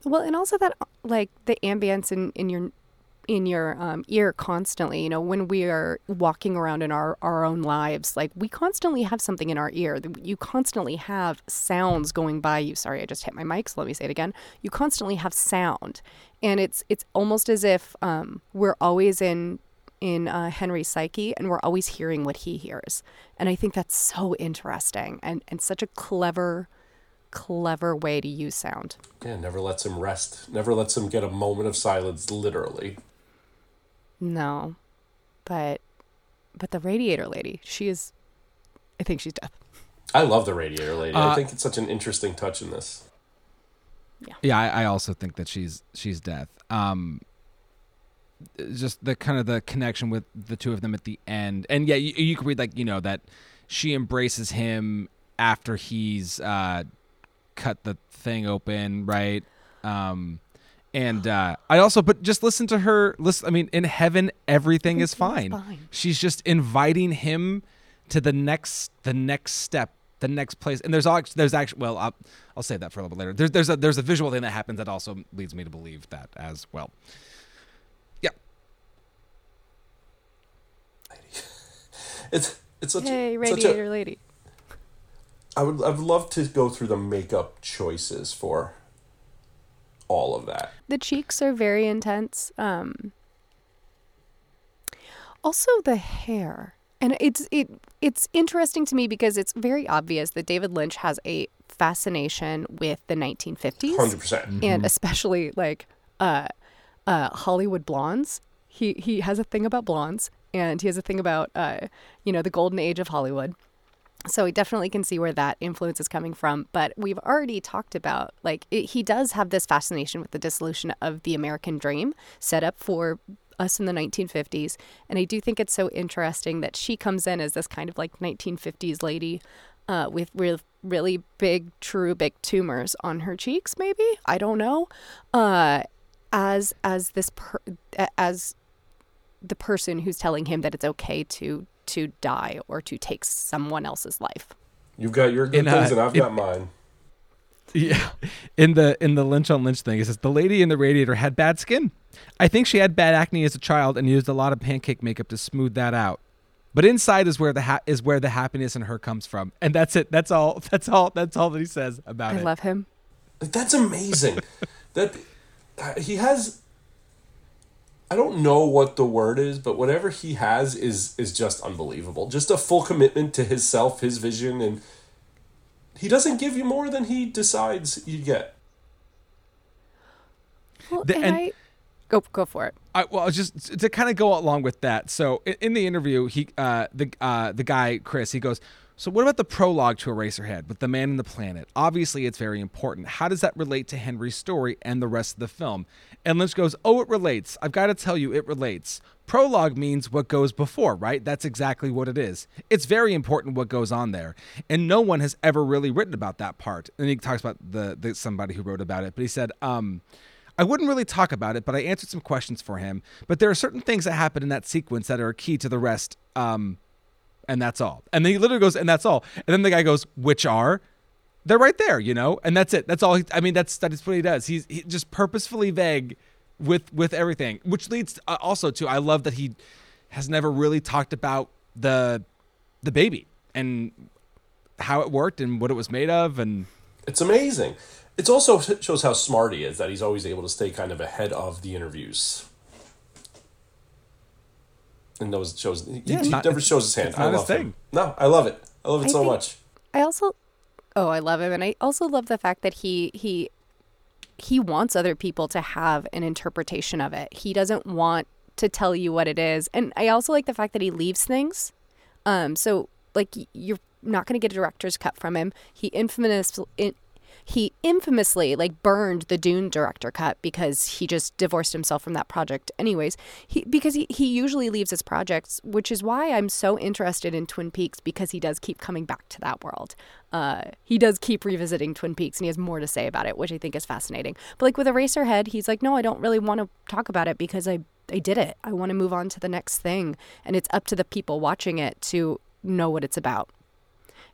Well, and also that like the ambience in, in your in your um, ear constantly. You know, when we are walking around in our our own lives, like we constantly have something in our ear. You constantly have sounds going by you. Sorry, I just hit my mic. So let me say it again. You constantly have sound, and it's it's almost as if um, we're always in in uh, Henry's psyche, and we're always hearing what he hears. And I think that's so interesting and and such a clever clever way to use sound. Yeah, never lets him rest. Never lets him get a moment of silence, literally. No, but but the radiator lady, she is. I think she's deaf. I love the radiator lady. I Uh, think it's such an interesting touch in this. Yeah, I, I also think that she's she's death. Um, just the kind of the connection with the two of them at the end, and yeah, you, you could read like you know that she embraces him after he's uh, cut the thing open, right? Um, and uh, I also, but just listen to her. Listen, I mean, in heaven, everything is fine. fine. She's just inviting him to the next, the next step, the next place. And there's all, there's actually, well, I'll, I'll say that for a little bit later. There's, there's a, there's a visual thing that happens that also leads me to believe that as well. Yeah. It's it's such Hey, a, such radiator a, lady. I would I'd love to go through the makeup choices for all of that. The cheeks are very intense. Um, also, the hair, and it's it it's interesting to me because it's very obvious that David Lynch has a fascination with the 1950s. Hundred percent. and especially like uh, uh, Hollywood blondes. He he has a thing about blondes, and he has a thing about uh, you know the golden age of Hollywood. So we definitely can see where that influence is coming from. But we've already talked about like it, he does have this fascination with the dissolution of the American dream set up for us in the 1950s. And I do think it's so interesting that she comes in as this kind of like 1950s lady uh, with real, really big, true big tumors on her cheeks. Maybe I don't know. Uh, as as this per, as the person who's telling him that it's okay to to die or to take someone else's life. You've got your good In, uh, things and I've in- got mine. Yeah. In the in the Lynch on Lynch thing, it says the lady in the radiator had bad skin. I think she had bad acne as a child and used a lot of pancake makeup to smooth that out. But inside is where the ha- is where the happiness in her comes from, and that's it. That's all. That's all. That's all that he says about I it. I love him. That's amazing. that uh, he has. I don't know what the word is, but whatever he has is is just unbelievable. Just a full commitment to his self, his vision, and he doesn't give you more than he decides you get. Well, The- and, and- I go go for it. I, well, just to kind of go along with that. So in, in the interview, he uh, the uh, the guy Chris he goes. So what about the prologue to Eraserhead with the man and the planet? Obviously, it's very important. How does that relate to Henry's story and the rest of the film? And Lynch goes, "Oh, it relates. I've got to tell you, it relates. Prologue means what goes before, right? That's exactly what it is. It's very important what goes on there, and no one has ever really written about that part." And he talks about the, the somebody who wrote about it, but he said, um, I wouldn't really talk about it, but I answered some questions for him. But there are certain things that happen in that sequence that are key to the rest. Um, and that's all. And then he literally goes, and that's all. And then the guy goes, which are? They're right there, you know, and that's it. That's all. He, I mean, that's that's what he does. He's he just purposefully vague with with everything, which leads uh, also to I love that he has never really talked about the the baby and how it worked and what it was made of and It's amazing. It's also shows how smart he is that he's always able to stay kind of ahead of the interviews. And those shows he, Yeah, he not- never shows his hand. it's I not his love him. thing. No, I love it. I love it I so think- much. I also Oh, I love him and I also love the fact that he he he wants other people to have an interpretation of it. He doesn't want to tell you what it is. And I also like the fact that he leaves things. Um so like you're not going to get a director's cut from him. He infamous in, he infamously like burned the Dune director cut because he just divorced himself from that project anyways. He because he, he usually leaves his projects, which is why I'm so interested in Twin Peaks because he does keep coming back to that world. Uh, he does keep revisiting Twin Peaks and he has more to say about it, which I think is fascinating. But like with Eraserhead, he's like, no, I don't really want to talk about it because I I did it. I want to move on to the next thing, and it's up to the people watching it to know what it's about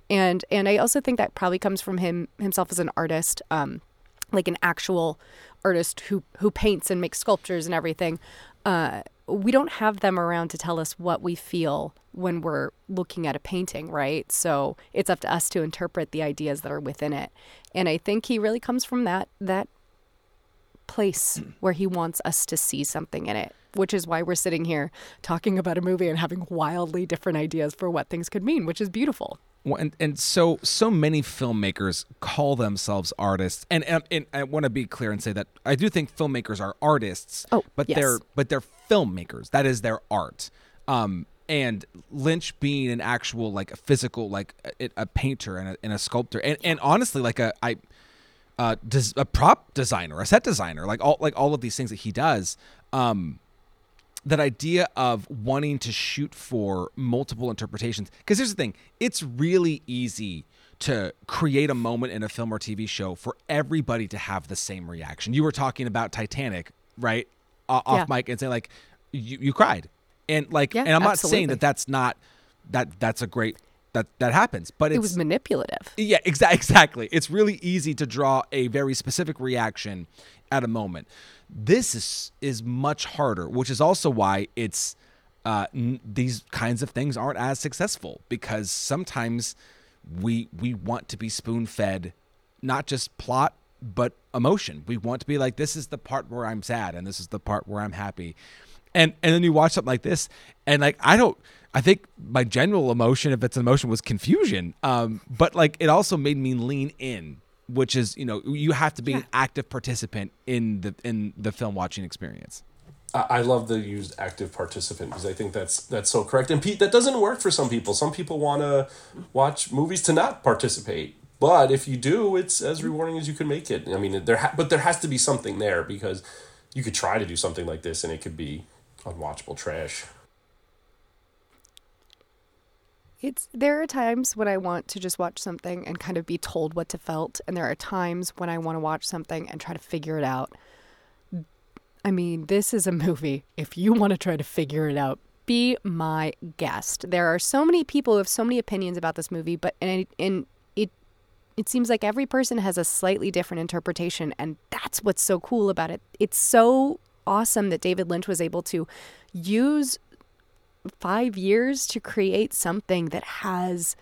and and I also think that probably comes from him himself as an artist, um, like an actual artist who who paints and makes sculptures and everything. Uh, we don't have them around to tell us what we feel when we're looking at a painting, right? So it's up to us to interpret the ideas that are within it. And I think he really comes from that that place where he wants us to see something in it, which is why we're sitting here talking about a movie and having wildly different ideas for what things could mean, which is beautiful. Well, and, and so so many filmmakers call themselves artists. And, and, and I want to be clear and say that I do think filmmakers are artists Oh, but yes. they're but they're filmmakers. That is their art. Um and Lynch being an actual like a physical like a, a painter and a, and a sculptor and, and honestly like a I uh a prop designer a set designer like all like all of these things that he does um that idea of wanting to shoot for multiple interpretations. Because here's the thing it's really easy to create a moment in a film or tv show for everybody to have the same reaction. You were talking about titanic right O- off Yeah. mic and saying like you, you cried. And like Yeah, and i'm not saying that that's not that that's a great that that happens but it's it was manipulative. yeah, exa- exactly. It's really easy to draw a very specific reaction at a moment. This is is much harder, which is also why it's uh, n- these kinds of things aren't as successful because sometimes we we want to be spoon fed not just plot but emotion. We want to be like this is the part where I'm sad and this is the part where I'm happy. And and then you watch something like this and like I don't I think my general emotion if it's an emotion was confusion. Um but like it also made me lean in, which is, you know, you have to be an active participant in the in the film watching experience. I I love the used active participant because I think that's that's so correct. And Pete, that doesn't work for some people. Some people want to watch movies to not participate. But if you do, it's as rewarding as you can make it. I mean, there ha- but there has to be something there because you could try to do something like this and it could be unwatchable trash. It's there are times when I want to just watch something and kind of be told what to felt, and there are times when I want to watch something and try to figure it out. I mean, this is a movie. If you want to try to figure it out, be my guest. There are so many people who have so many opinions about this movie, but and and it it seems like every person has a slightly different interpretation, and that's what's so cool about it. It's so awesome that David Lynch was able to use five years to create something that has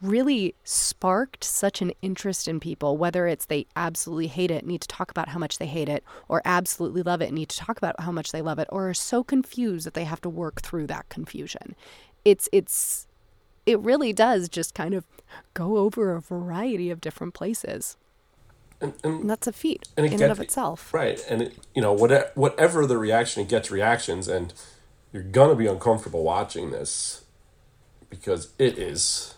really sparked such an interest in people, whether it's they absolutely hate it, need to talk about how much they hate it, or absolutely love it, need to talk about how much they love it, or are so confused that they have to work through that confusion. It's it's it really does just kind of go over a variety of different places. And, and And that's a feat And in get- and of itself. Right, and it, you know whatever whatever the reaction, it gets reactions, and you're gonna be uncomfortable watching this because it is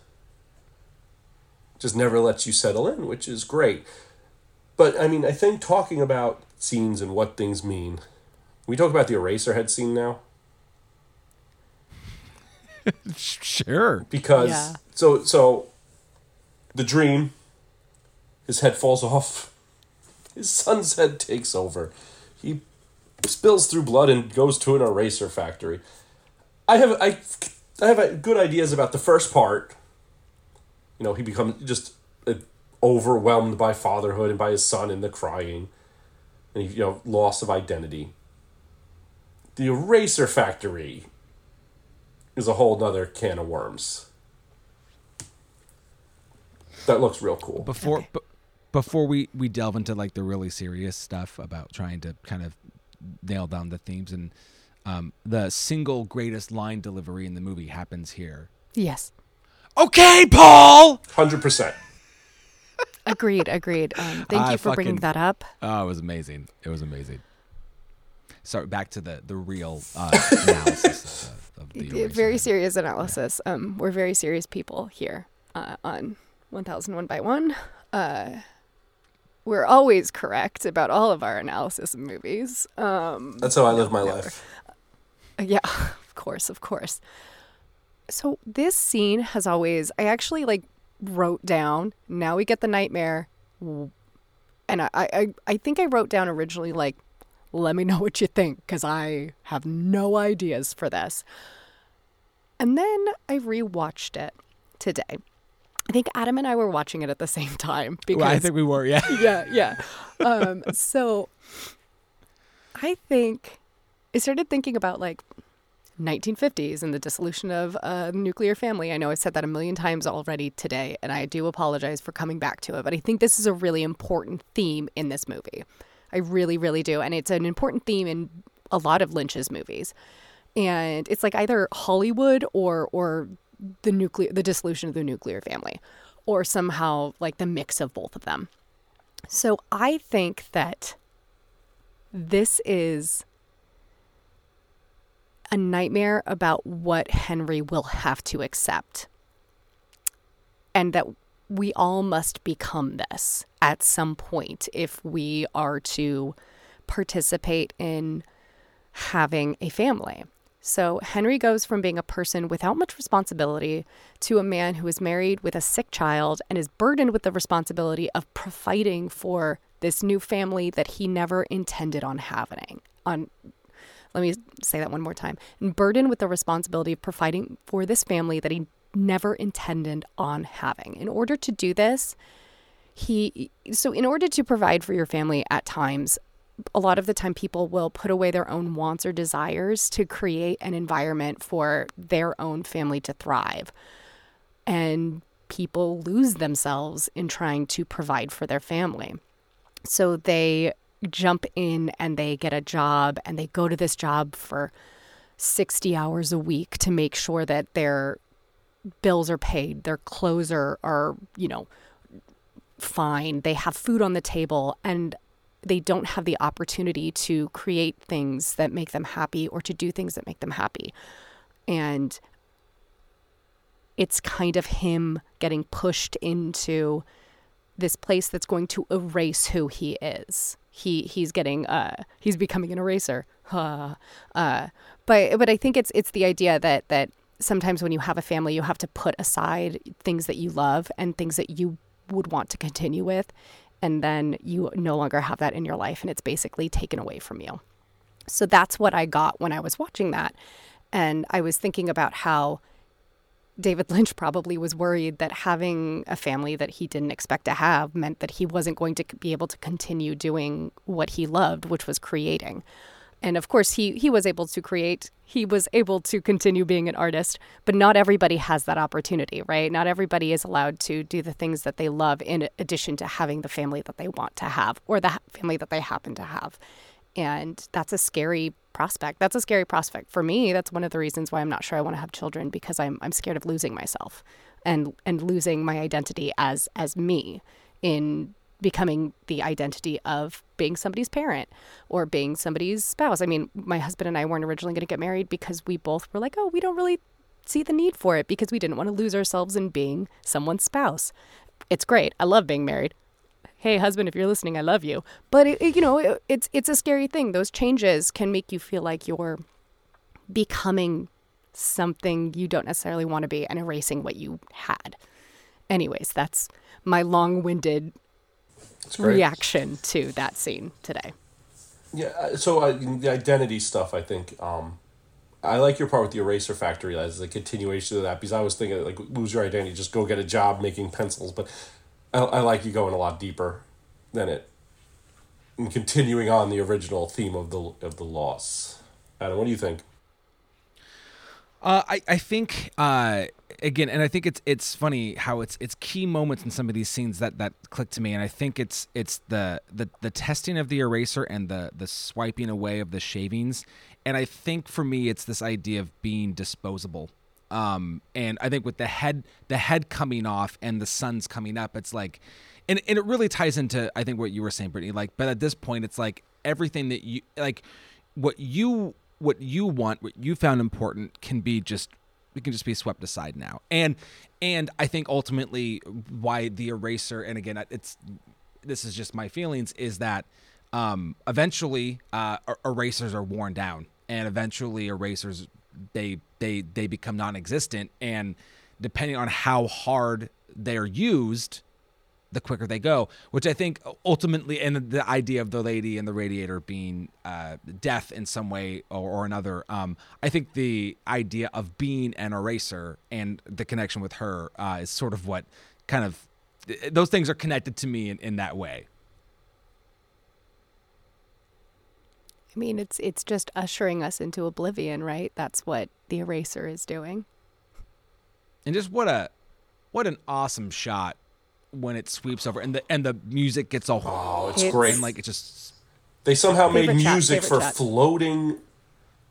just never lets you settle in, which is great. But I mean, I think talking about scenes and what things mean. We talk about the Eraserhead scene now Sure. because Yeah. so so the dream, his head falls off. His son's head takes over. He spills through blood and goes to an eraser factory. I have I, I have uh, good ideas about the first part. You know, he becomes just uh, overwhelmed by fatherhood and by his son and the crying, and you know, loss of identity. The eraser factory is a whole nother can of worms. That looks real cool. before b- before we we delve into like the really serious stuff about trying to kind of nail down the themes and um, the single greatest line delivery in the movie happens here. Yes. Okay, Paul. Hundred percent. Agreed. Agreed. Um, thank I you for bringing that up. Oh, it was amazing. It was amazing. Sorry, back to the the real uh, analysis of the, of the very serious analysis. Um, we're very serious people here uh, on 1001 by 1. Uh, we're always correct about all of our analysis of movies. Um, That's how I live my life. yeah, of course, of course. So this scene has always, I actually like wrote down, now we get the nightmare. And I, I, I think I wrote down originally, like, let me know what you think, because I have no ideas for this. And then I rewatched it today. I think Adam and I were watching it at the same time because Well, I think we were. Yeah. yeah, yeah. Um, so I think I started thinking about like 1950s and the dissolution of a nuclear family. I know I said that a million times already today, and I do apologize for coming back to it, but I think this is a really important theme in this movie. I really, really do. And it's an important theme in a lot of Lynch's movies. And it's like either Hollywood or or the nuclear the dissolution of the nuclear family or somehow like the mix of both of them. So I think that this is a nightmare about what Henry will have to accept. And that we all must become this at some point if we are to participate in having a family. So Henry goes from being a person without much responsibility to a man who is married with a sick child and is burdened with the responsibility of providing for this new family that he never intended on having. On let me say that one more time. And burdened with the responsibility of providing for this family that he never intended on having. In order to do this, he so in order to provide for your family at times a lot of the time people will put away their own wants or desires to create an environment for their own family to thrive. And people lose themselves in trying to provide for their family. So they jump in and they get a job and they go to this job for 60 hours a week to make sure that their bills are paid their clothes are, are you know fine. They have food on the table. And they don't have the opportunity to create things that make them happy or to do things that make them happy. And it's kind of him getting pushed into this place that's going to erase who he is. He he's getting uh he's becoming an eraser. Uh, but but I think it's it's the idea that that sometimes when you have a family you have to put aside things that you love and things that you would want to continue with and then you no longer have that in your life and it's basically taken away from you. So that's what I got when I was watching that. And I was thinking about how David Lynch probably was worried that having a family that he didn't expect to have meant that he wasn't going to be able to continue doing what he loved, which was creating. And of course, he, he was able to create, he was able to continue being an artist, but not everybody has that opportunity, right? Not everybody is allowed to do the things that they love in addition to having the family that they want to have or the family that they happen to have. And that's a scary prospect. That's a scary prospect for me. That's one of the reasons why I'm not sure I want to have children because I'm I'm scared of losing myself and and losing my identity as as me in becoming the identity of being somebody's parent or being somebody's spouse. I mean, my husband and I weren't originally going to get married because we both were like, "Oh, we don't really see the need for it because we didn't want to lose ourselves in being someone's spouse." It's great. I love being married hey husband if you're listening i love you but it, it- you know it, it's it's a scary thing those changes can make you feel like you're becoming something you don't necessarily want to be and erasing what you had anyways that's my long-winded. Reaction to that scene today. Yeah, uh, so uh, the identity stuff, I think. Um, I like your part with the eraser factory as a continuation of that because I was thinking like lose your identity, just go get a job making pencils. But I, I like you going a lot deeper than it, and continuing on the original theme of the of the loss. Adam, what do you think? Uh, I I think uh, again, and I think it's it's funny how it's it's key moments in some of these scenes that that click to me, and I think it's it's the the the testing of the eraser and the the swiping away of the shavings, and I think for me it's this idea of being disposable. Um, and I think with the head the head coming off and the son's coming up, it's like, and and it really ties into I think what you were saying, Brittany. Like, but at this point, it's like everything that you like, what you what you want, what you found important, can be just it can just be swept aside now. And and I think ultimately why the eraser and again it's this is just my feelings is that um eventually uh er- erasers are worn down and eventually erasers they they they become non-existent and depending on how hard they're used the quicker they go, which I think ultimately, and the idea of the lady and the radiator being uh, death in some way or, or another, um, I think the idea of being an eraser and the connection with her uh, is sort of what kind of those things are connected to me in, in that way. I mean, it's it's just ushering us into oblivion, right? That's what the eraser is doing. And just what a what an awesome shot when it sweeps over and the and the music gets all Oh, it's, It's- great. and like it just They somehow made Favorite shot, music favorite for shot. floating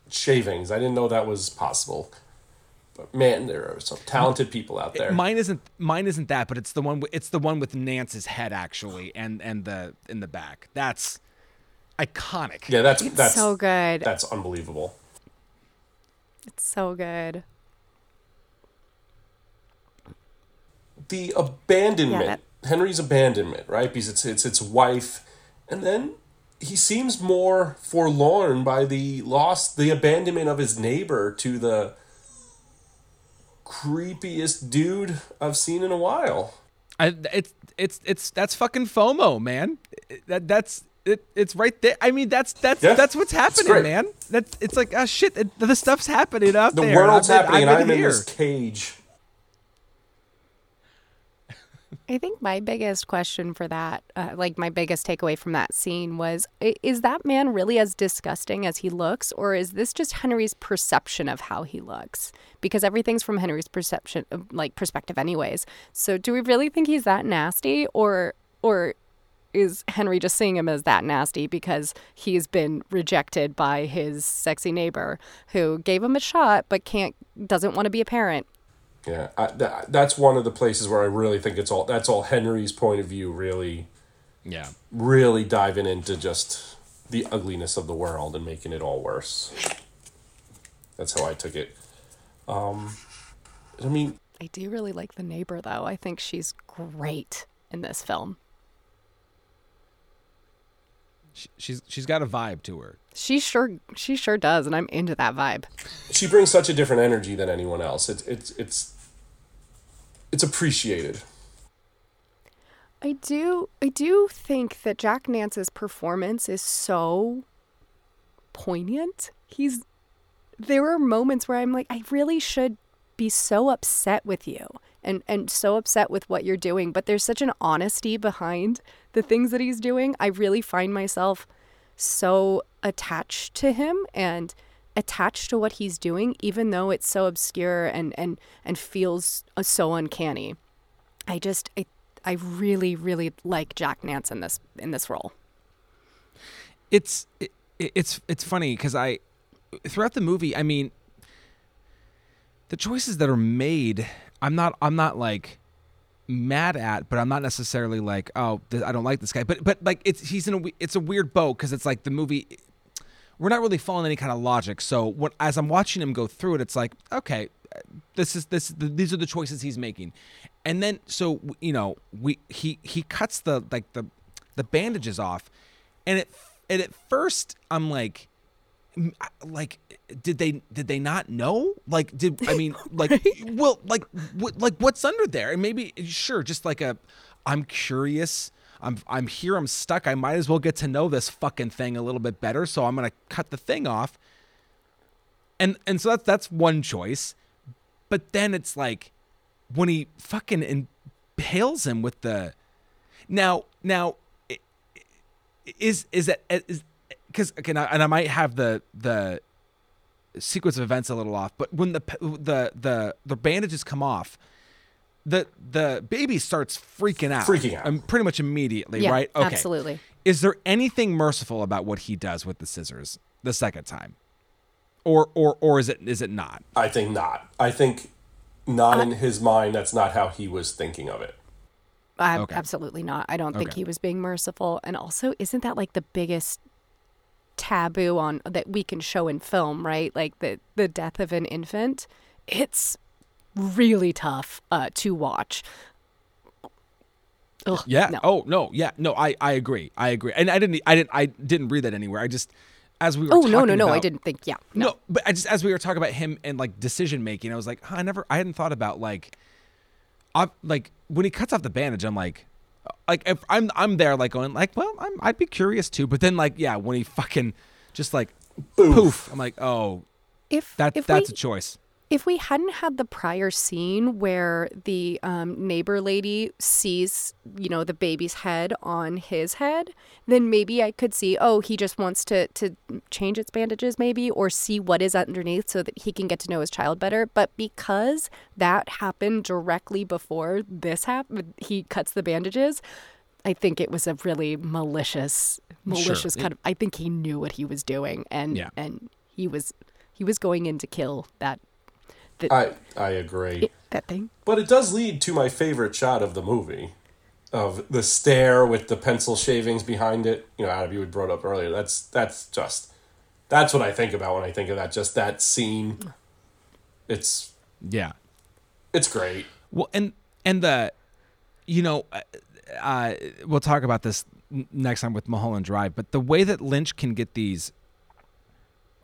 shavings. I didn't know that was possible. But man, there are some talented people out there. Mine isn't mine isn't that, but it's the one. It's the one with Nance's head actually, and and the in the back. That's iconic. yeah, that's It's that's so good. That's unbelievable. It's so good. The abandonment Yeah, henry's abandonment right because it's it's its wife and then he seems more forlorn by the loss the abandonment of his neighbor to the creepiest dude i've seen in a while I, it's it's it's that's fucking FOMO, man. That that's it. It's right there. I mean, that's that's Yeah, that's what's happening, great. man. That it's like ah shit. It, the stuff's happening out the there. world's I've been- happening I've and been i'm in here. this cage I think my biggest question for that, uh, like my biggest takeaway from that scene was is that man really as disgusting as he looks, or is this just Henry's perception of how he looks? Because everything's from Henry's perception, uh, like perspective, anyways. So do we really think he's that nasty, or, or is Henry just seeing him as that nasty because he's been rejected by his sexy neighbor who gave him a shot but can't, doesn't want to be a parent? Yeah I, that, that's one of the places where i really think it's all that's all henry's point of view really Yeah. really diving into just the ugliness of the world and making it all worse. That's how I took it. Um, I mean, I do really like the neighbor, though. I think she's great in this film. She, she's she's got a vibe to her. She sure, she sure does, and I'm into that vibe. she brings such a different energy than anyone else. It's it's it's it's appreciated. I do, I do think that Jack Nance's performance is so poignant. He's there are moments where I'm like, I really should be so upset with you and and so upset with what you're doing, but there's such an honesty behind the things that he's doing. I really find myself so attached to him and attached to what he's doing even though it's so obscure and and and feels so uncanny. I just I I really really like Jack Nance in this in this role. it's it, it's it's funny because I throughout the movie, I mean, the choices that are made, I'm not I'm not like mad at, but I'm not necessarily like oh I don't like this guy, but but like it's he's in a it's a weird boat because it's like the movie. We're not really following any kind of logic. So what as I'm watching him go through it, it's like okay, this is this these are the choices he's making, and then so you know we he he cuts the like the the bandages off, and it and at first I'm like like did they did they not know? Like did i mean like well like what like what's under there? And maybe sure just like a i'm curious I'm I'm here. I'm stuck. I might as well get to know this fucking thing a little bit better. So I'm gonna cut the thing off. And and so that's that's one choice. But then it's like when he fucking impales him with the now now is is that is because okay now, and I might have the the sequence of events a little off, but when the the the the bandages come off, the the baby starts freaking out, Freaking out. um, pretty much immediately, Yeah, right? Okay. absolutely. Is there anything merciful about what he does with the scissors the second time, or or or is it is it not? I think not. I think not in his mind. That's not how he was thinking of it. I, Okay. Absolutely not. I don't think Okay. he was being merciful. And also, isn't that like the biggest taboo on that we can show in film, right? Like the the death of an infant. It's really tough uh, to watch. Ugh, Yeah. no. Oh no. Yeah. No. I I agree. I agree. And I didn't I didn't I didn't read that anywhere. I just as we were. Oh no no talking no! I didn't think. Yeah, No. no. but I just as we were talking about him and like decision making, I was like, huh, I never, I hadn't thought about like, I like when he cuts off the bandage, I'm like, like if I'm I'm there like going like, well, I'm I'd be curious too, but then like yeah, when he fucking just like poof, I'm like, oh, If that if that's we, a choice. If we hadn't had the prior scene where the um, neighbor lady sees, you know, the baby's head on his head, then maybe I could see, oh, he just wants to to change its bandages, maybe, or see what is underneath so that he can get to know his child better. But because that happened directly before this happened, he cuts the bandages. I think it was a really malicious, malicious It- kind of. I think he knew what he was doing, and Yeah. and he was he was going in to kill that I I agree. that thing. But it does lead to my favorite shot of the movie, of the stair with the pencil shavings behind it. You know, Adam, you had brought up earlier. That's that's just that's what I think about when I think of that. Just that scene. It's Yeah. it's great. Well, and and the, you know, uh, uh, we'll talk about this next time with Mulholland Drive. But the way that Lynch can get these,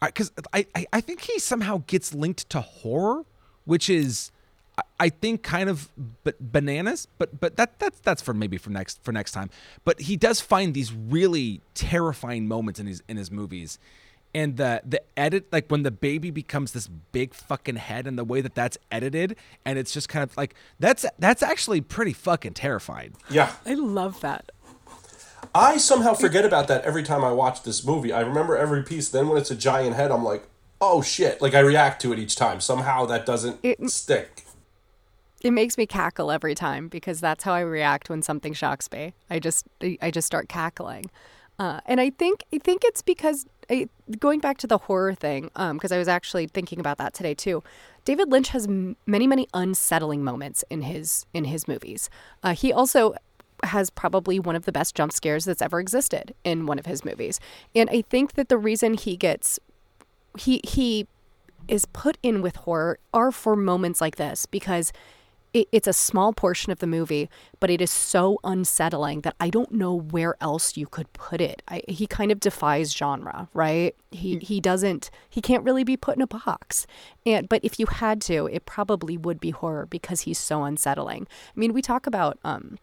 because I, I I think he somehow gets linked to horror, which is. I- I think kind of but bananas, but but that that's that's for maybe for next for next time. But he does find these really terrifying moments in his in his movies, and the the edit like when the baby becomes this big fucking head and the way that that's edited and it's just kind of like that's that's actually pretty fucking terrifying Yeah. I love that. I somehow forget about that every time I watch this movie. I remember every piece. Then when it's a giant head, I'm like, oh shit. Like I react to it each time. Somehow that doesn't It- stick. It makes me cackle every time because that's how I react when something shocks me. I just I just start cackling, uh, and I think I think it's because I, going back to the horror thing because I was actually thinking about that today too. David Lynch has m- many many unsettling moments in his in his movies. Uh, he also has probably one of the best jump scares that's ever existed in one of his movies, and I think that the reason he gets he he is put in with horror are for moments like this because it, it's a small portion of the movie, but it is so unsettling that I don't know where else you could put it. I, he kind of defies genre, right? He he doesn't he can't really be put in a box. And but if you had to, it probably would be horror because he's so unsettling. I mean, we talk about um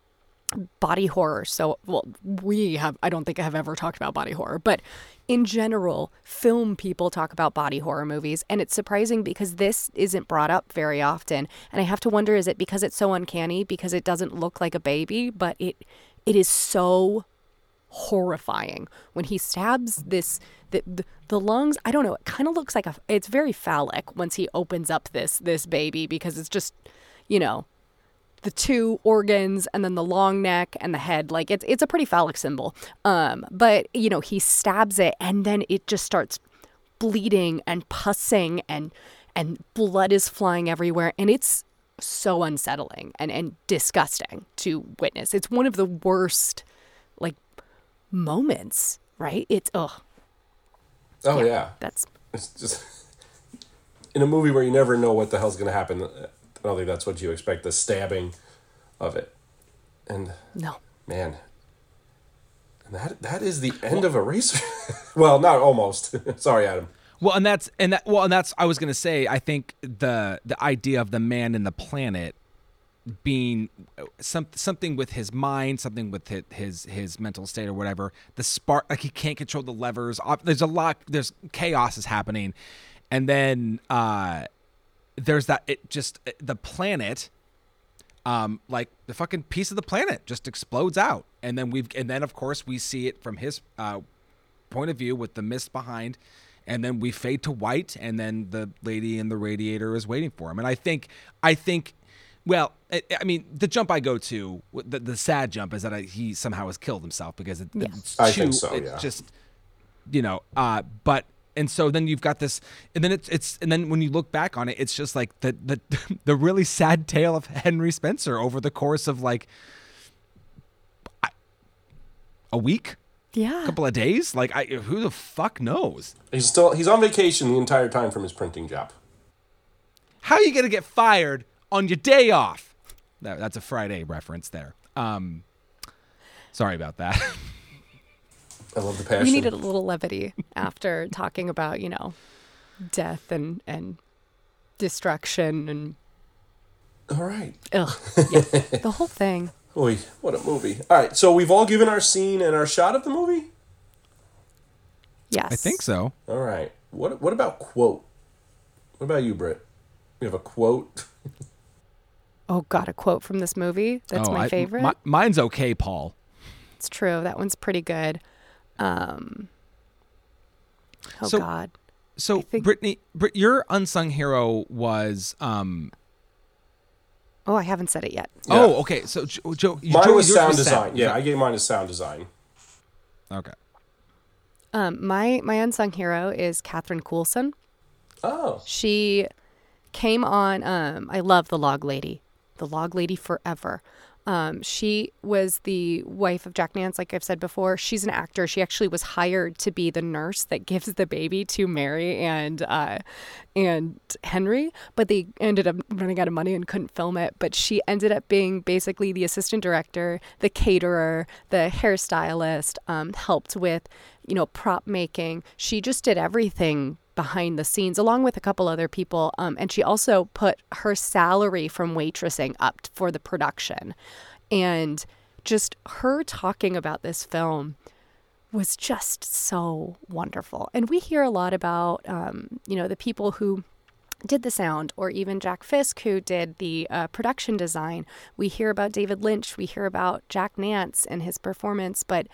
body horror. So, well, we have, I don't think I have ever talked about body horror, but in general, film people talk about body horror movies. And it's surprising because this isn't brought up very often. And I have to wonder is it because it's so uncanny, because it doesn't look like a baby, but it, it is so horrifying when he stabs this the, the, the lungs i don't know it kind of looks like a it's very phallic once he opens up this this baby because it's just you know the two organs and then the long neck and the head. Like it's it's a pretty phallic symbol. Um but you know he stabs it and then it just starts bleeding and pussing and and blood is flying everywhere. And it's so unsettling and and disgusting to witness. It's one of the worst like moments right? It's oh Oh yeah. that's It's just in a movie where you never know what the hell's going to happen. I don't think that's what you expect. The stabbing of it, and no man, and that that is the end of a Eraser. well, not almost. Sorry, Adam. Well, and that's and that well, and that's I was gonna say. I think the the idea of the man in the planet being uh, some something with his mind, something with his his, his mental state or whatever. The spark, like he can't control the levers. There's a lot. There's chaos is happening, and then uh, there's that. It just the planet um, like the fucking piece of the planet just explodes out, and then we've and then of course we see it from his uh, point of view with the mist behind, and then we fade to white, and then the lady in the radiator is waiting for him, and I think I think. Well, I, I mean, the jump I go to, the, the sad jump is that I, he somehow has killed himself because it, Yeah. it's I too, think so, it's yeah. just, you know, uh, but and so then you've got this, and then it's it's and then when you look back on it, it's just like the the the really sad tale of Henry Spencer over the course of like a week, Yeah. a couple of days. Like, I who the fuck knows? He's still he's on vacation the entire time from his printing job. How are you gonna get fired on your day off? That, that's a Friday reference there. Um, sorry about that. I love the passion. We needed a little levity after talking about, you know, death and and destruction and All right. ugh, yeah, the whole thing. Oy, what a movie. All right, so we've all given our scene and our shot of the movie? Yes, I think so. All right. What what about quote? What about you, Britt? You have a quote? Oh God, a quote from this movie. That's Oh, my I- favorite. mi- mine's okay, Paul. it's true. That one's pretty good. Um. Oh So- God. So, think- Brittany, Brit, your unsung hero was um, Oh, I haven't said it yet. Yeah. Oh, okay. So, Jo- Joe, Mine Joey, was yours sound sound. design. Yeah, I gave mine a sound design. Okay. Um, my my unsung hero is Catherine Coulson. Oh. She came on. Um, I love the Log Lady, the Log Lady forever. Um, she was the wife of Jack Nance, like I've said before. She's an actor. She actually was hired to be the nurse that gives the baby to Mary and uh, and Henry, but they ended up running out of money and couldn't film it. But she ended up being basically the assistant director, the caterer, the hairstylist, um, helped with you know prop making. She just did everything behind the scenes along with a couple other people um, and she also put her salary from waitressing up for the production and just her talking about this film was just so wonderful and we hear a lot about um, you know the people who did the sound, or even Jack Fisk, who did the uh, production design. We hear about David Lynch, we hear about Jack Nance and his performance, but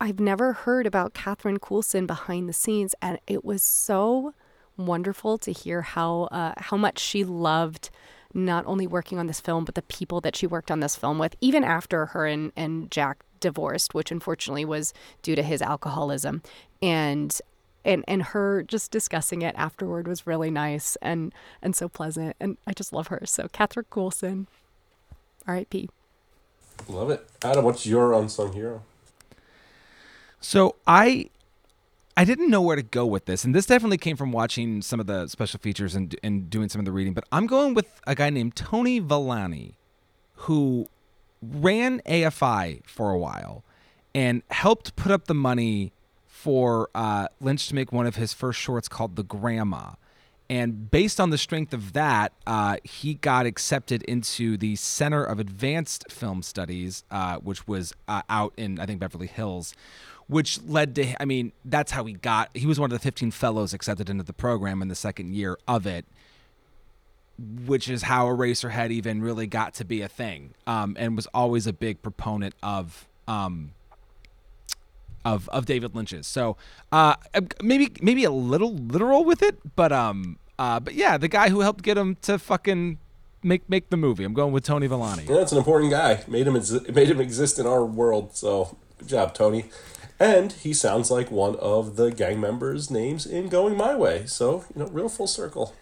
I've never heard about Catherine Coulson behind the scenes, and it was so wonderful to hear how uh, how much she loved not only working on this film, but the people that she worked on this film with, even after her and, and Jack divorced, which unfortunately was due to his alcoholism. And and and her just discussing it afterward was really nice and and so pleasant. And I just love her. So Catherine Coulson, R.I.P. Love it. Adam, what's your unsung hero? So I I didn't know where to go with this, and this definitely came from watching some of the special features and and doing some of the reading. But I'm going with a guy named Tony Vellani, who ran AFI for a while and helped put up the money for uh, Lynch to make one of his first shorts called The Grandma. And based on the strength of that, uh, he got accepted into the Center of Advanced Film Studies, uh, which was uh, out in, I think, Beverly Hills, which led to, I mean, that's how he got, he was one of the 15 fellows accepted into the program in the second year of it, which is how Eraserhead even really got to be a thing um, and was always a big proponent of. Um, of of David Lynch's. So uh, maybe maybe a little literal with it, but um uh but yeah, the guy who helped get him to fucking make make the movie. I'm going with Tony Vellani. Yeah, that's an important guy. Made him made him exist in our world. So good job, Tony. And he sounds like one of the gang members' names in Going My Way. So you know, real full circle.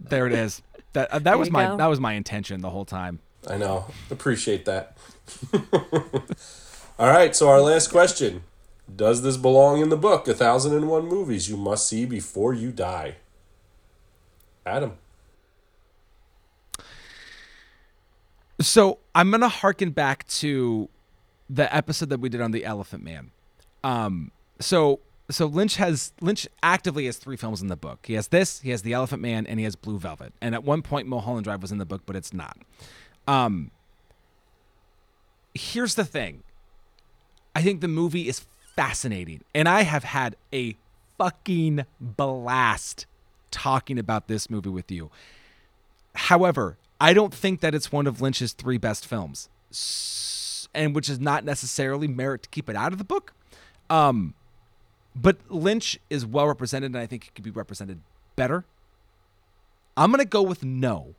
There it is. That uh, that was my go. that was my intention the whole time. I know. Appreciate that. All right, so our last question. Does this belong in the book, A Thousand and One Movies You Must See Before You Die? Adam. So I'm gonna harken back to the episode that we did on the Elephant Man. Um, so so Lynch has Lynch actively has three films in the book. He has this, he has The Elephant Man, and he has Blue Velvet. And at one point, Mulholland Drive was in the book, but it's not. Um, here's the thing. I think the movie is fascinating, and I have had a fucking blast talking about this movie with you. However, I don't think that it's one of Lynch's three best films, and which is not necessarily merit to keep it out of the book. Um, but Lynch is well represented, and I think he could be represented better. I'm gonna go with no.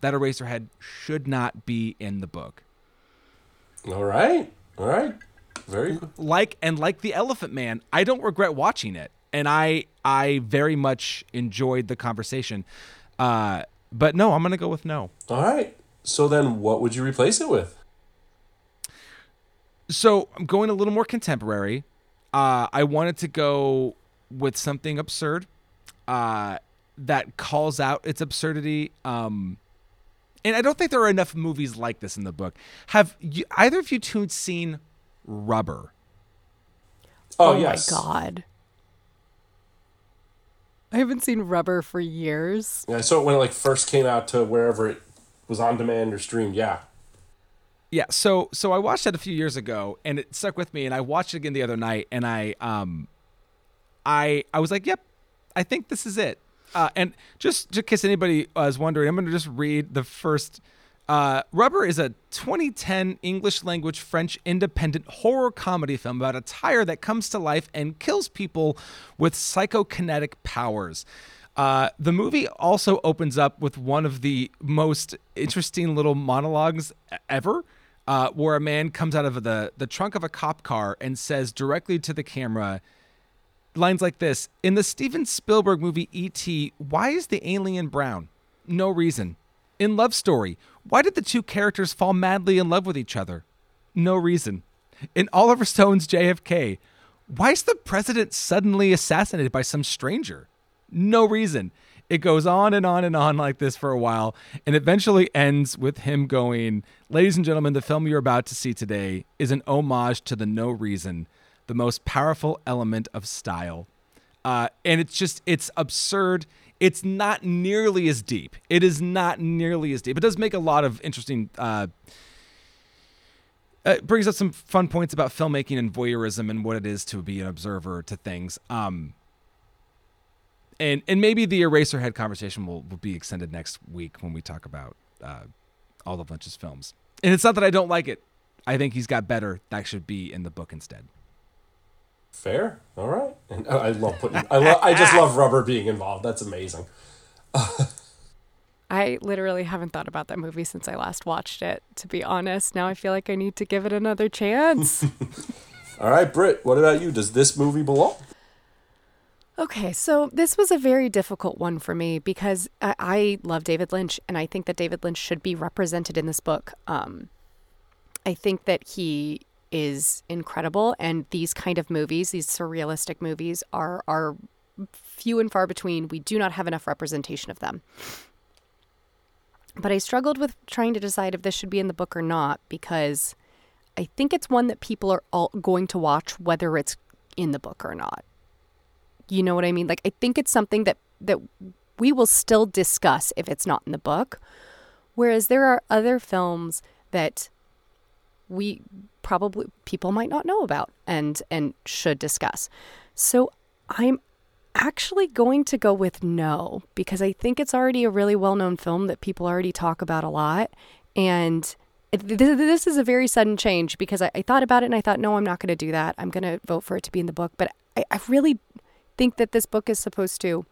That Eraserhead should not be in the book. All right. All right. Very good. Like and like the Elephant Man, I don't regret watching it, and I I very much enjoyed the conversation. Uh, but no, I'm gonna go with no. All right. So then what would you replace it with? So I'm going a little more contemporary. Uh, I wanted to go with something absurd uh, that calls out its absurdity. Um, and I don't think there are enough movies like this in the book. Have you, either of you two seen Rubber? Oh, oh yes. my god. I haven't seen Rubber for years. Yeah, I saw it when it like first came out to wherever it was on demand or streamed. Yeah. Yeah, so so I watched that a few years ago, and it stuck with me. And I watched it again the other night, and I um, I I was like, yep, I think this is it. Uh, and just, just in case anybody was wondering, I'm going to just read the first. Uh, Rubber is a 2010 English language French independent horror comedy film about a tire that comes to life and kills people with psychokinetic powers. Uh, the movie also opens up with one of the most interesting little monologues ever, uh, where a man comes out of the, the trunk of a cop car and says directly to the camera, lines like this In the Steven Spielberg movie E.T., why is the alien brown? No reason. In Love Story, why did the two characters fall madly in love with each other? No reason. In Oliver Stone's JFK, why is the president suddenly assassinated by some stranger? No reason. It goes on and on and on like this for a while, and eventually ends with him going, Ladies and gentlemen, the film you're about to see today is an homage to the no reason, the most powerful element of style. Uh, and it's just, it's absurd. It's not nearly as deep. It is not nearly as deep. It does make a lot of interesting. Uh, it brings up some fun points about filmmaking and voyeurism and what it is to be an observer to things. Um, and and maybe the Eraserhead conversation will, will be extended next week when we talk about uh, all of Lynch's films. And it's not that I don't like it. I think he's got better. That should be in the book instead. Fair. All right. And uh, I love putting. I love. I just love rubber being involved. That's amazing. I literally haven't thought about that movie since I last watched it, to be honest. Now I feel like I need to give it another chance. All right, Britt. What about you? Does this movie belong? Okay, so this was a very difficult one for me because I, I love David Lynch and I think that David Lynch should be represented in this book. Um, I think that he is incredible, and these kind of movies, these surrealistic movies, are are few and far between. We do not have enough representation of them. But I struggled with trying to decide if this should be in the book or not because I think it's one that people are all going to watch whether it's in the book or not. You know what I mean? Like I think it's something that that we will still discuss if it's not in the book. Whereas there are other films that we probably people might not know about and and should discuss. So I'm actually going to go with no because I think it's already a really well-known film that people already talk about a lot and this is a very sudden change because I, I thought about it and I thought no I'm not going to do that I'm going to vote for it to be in the book but I, I really think that this book is supposed to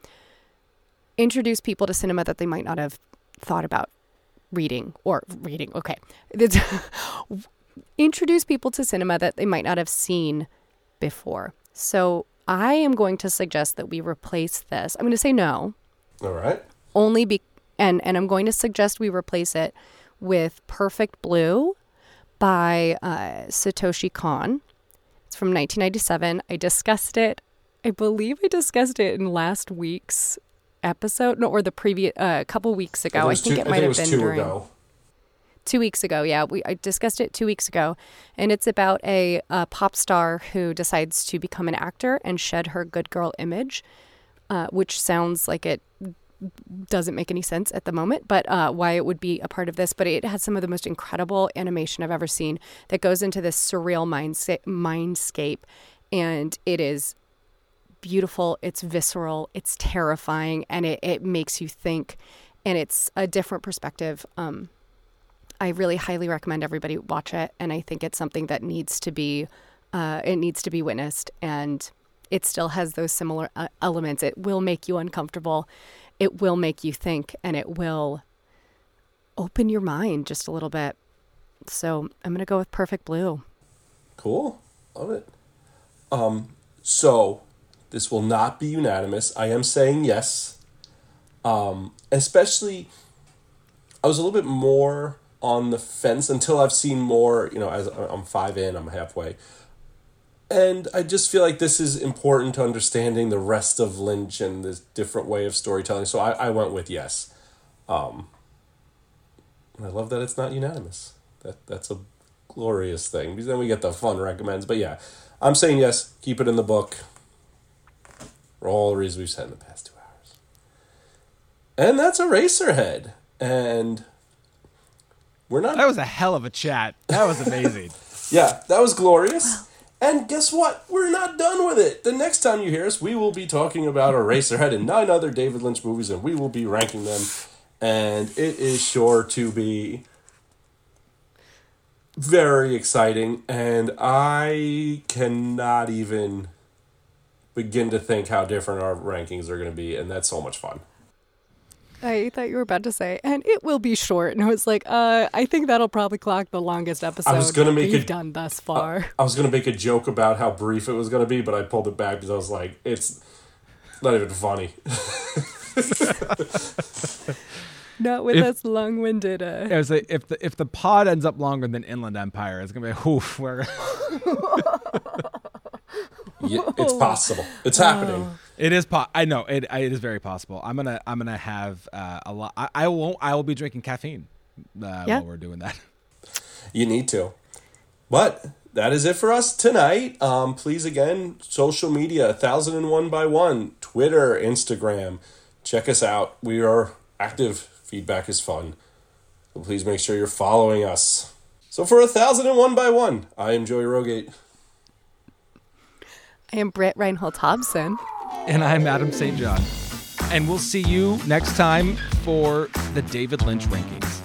introduce people to cinema that they might not have thought about reading or reading okay. Introduce people to cinema that they might not have seen before. So i am going to suggest that we replace this. I'm going to say no. All right. only be and and i'm going to suggest we replace it with perfect blue by uh, satoshi kon. It's from 1997 i discussed it i believe i discussed it in last week's episode no or the previous uh, couple weeks ago i, think two, it might it have was been two during ago. two weeks ago. Yeah, we I discussed it two weeks ago, and it's about a, a pop star who decides to become an actor and shed her good girl image, uh, which sounds like it doesn't make any sense at the moment, but uh, why it would be a part of this. But it has some of the most incredible animation I've ever seen that goes into this surreal mindscape, mindscape and it is beautiful, it's visceral, it's terrifying, and it, it makes you think, and it's a different perspective. Um, I really highly recommend everybody watch it, and I think it's something that needs to be, uh, it needs to be witnessed, and it still has those similar uh, elements. It will make you uncomfortable, it will make you think, and it will open your mind just a little bit. So I'm gonna go with Perfect Blue. Cool. Love it. Um, so this will not be unanimous. I am saying yes. Um, especially, I was a little bit more on the fence until I've seen more. You know, as I'm five in, I'm halfway, and I just feel like this is important to understanding the rest of Lynch and this different way of storytelling. So I, I went with yes. Um, I love that it's not unanimous. That that's a glorious thing because then we get the fun recommends. But yeah, I'm saying yes. Keep it in the book. For all the reasons we've said in the past two hours. And that's Eraserhead. And we're not. That was a hell of a chat. That was amazing. Yeah, that was glorious. And guess what? We're not done with it. The next time you hear us, we will be talking about Eraserhead and nine other David Lynch movies, and we will be ranking them. And it is sure to be very exciting. And I cannot even begin to think how different our rankings are going to be. And that's so much fun. I thought you were about to say, and it will be short. And I was like, uh, I think that'll probably clock the longest episode I was gonna make we've it- done thus far. I was going to make a joke about how brief it was going to be, but I pulled it back because I was like, it's not even funny. Not with if- us long-winded. Uh, I was like, if the if the pod ends up longer than Inland Empire, it's gonna be like, oof, we're Yeah, it's possible. It's happening. It is. Po- I know it. It is very possible. I'm gonna. I'm gonna have uh, a lot. I, I won't. I will be drinking caffeine uh, Yeah. while we're doing that. You need to. But that is it for us tonight. Um, please again, social media, thousand and one by one, Twitter, Instagram. Check us out. We are active. Feedback is fun. So please make sure you're following us. So for a thousand and one by one, I am Joey Rogate. I am Britt Reinhold Hobson. And I'm Adam St. John. And we'll see you next time for the David Lynch rankings.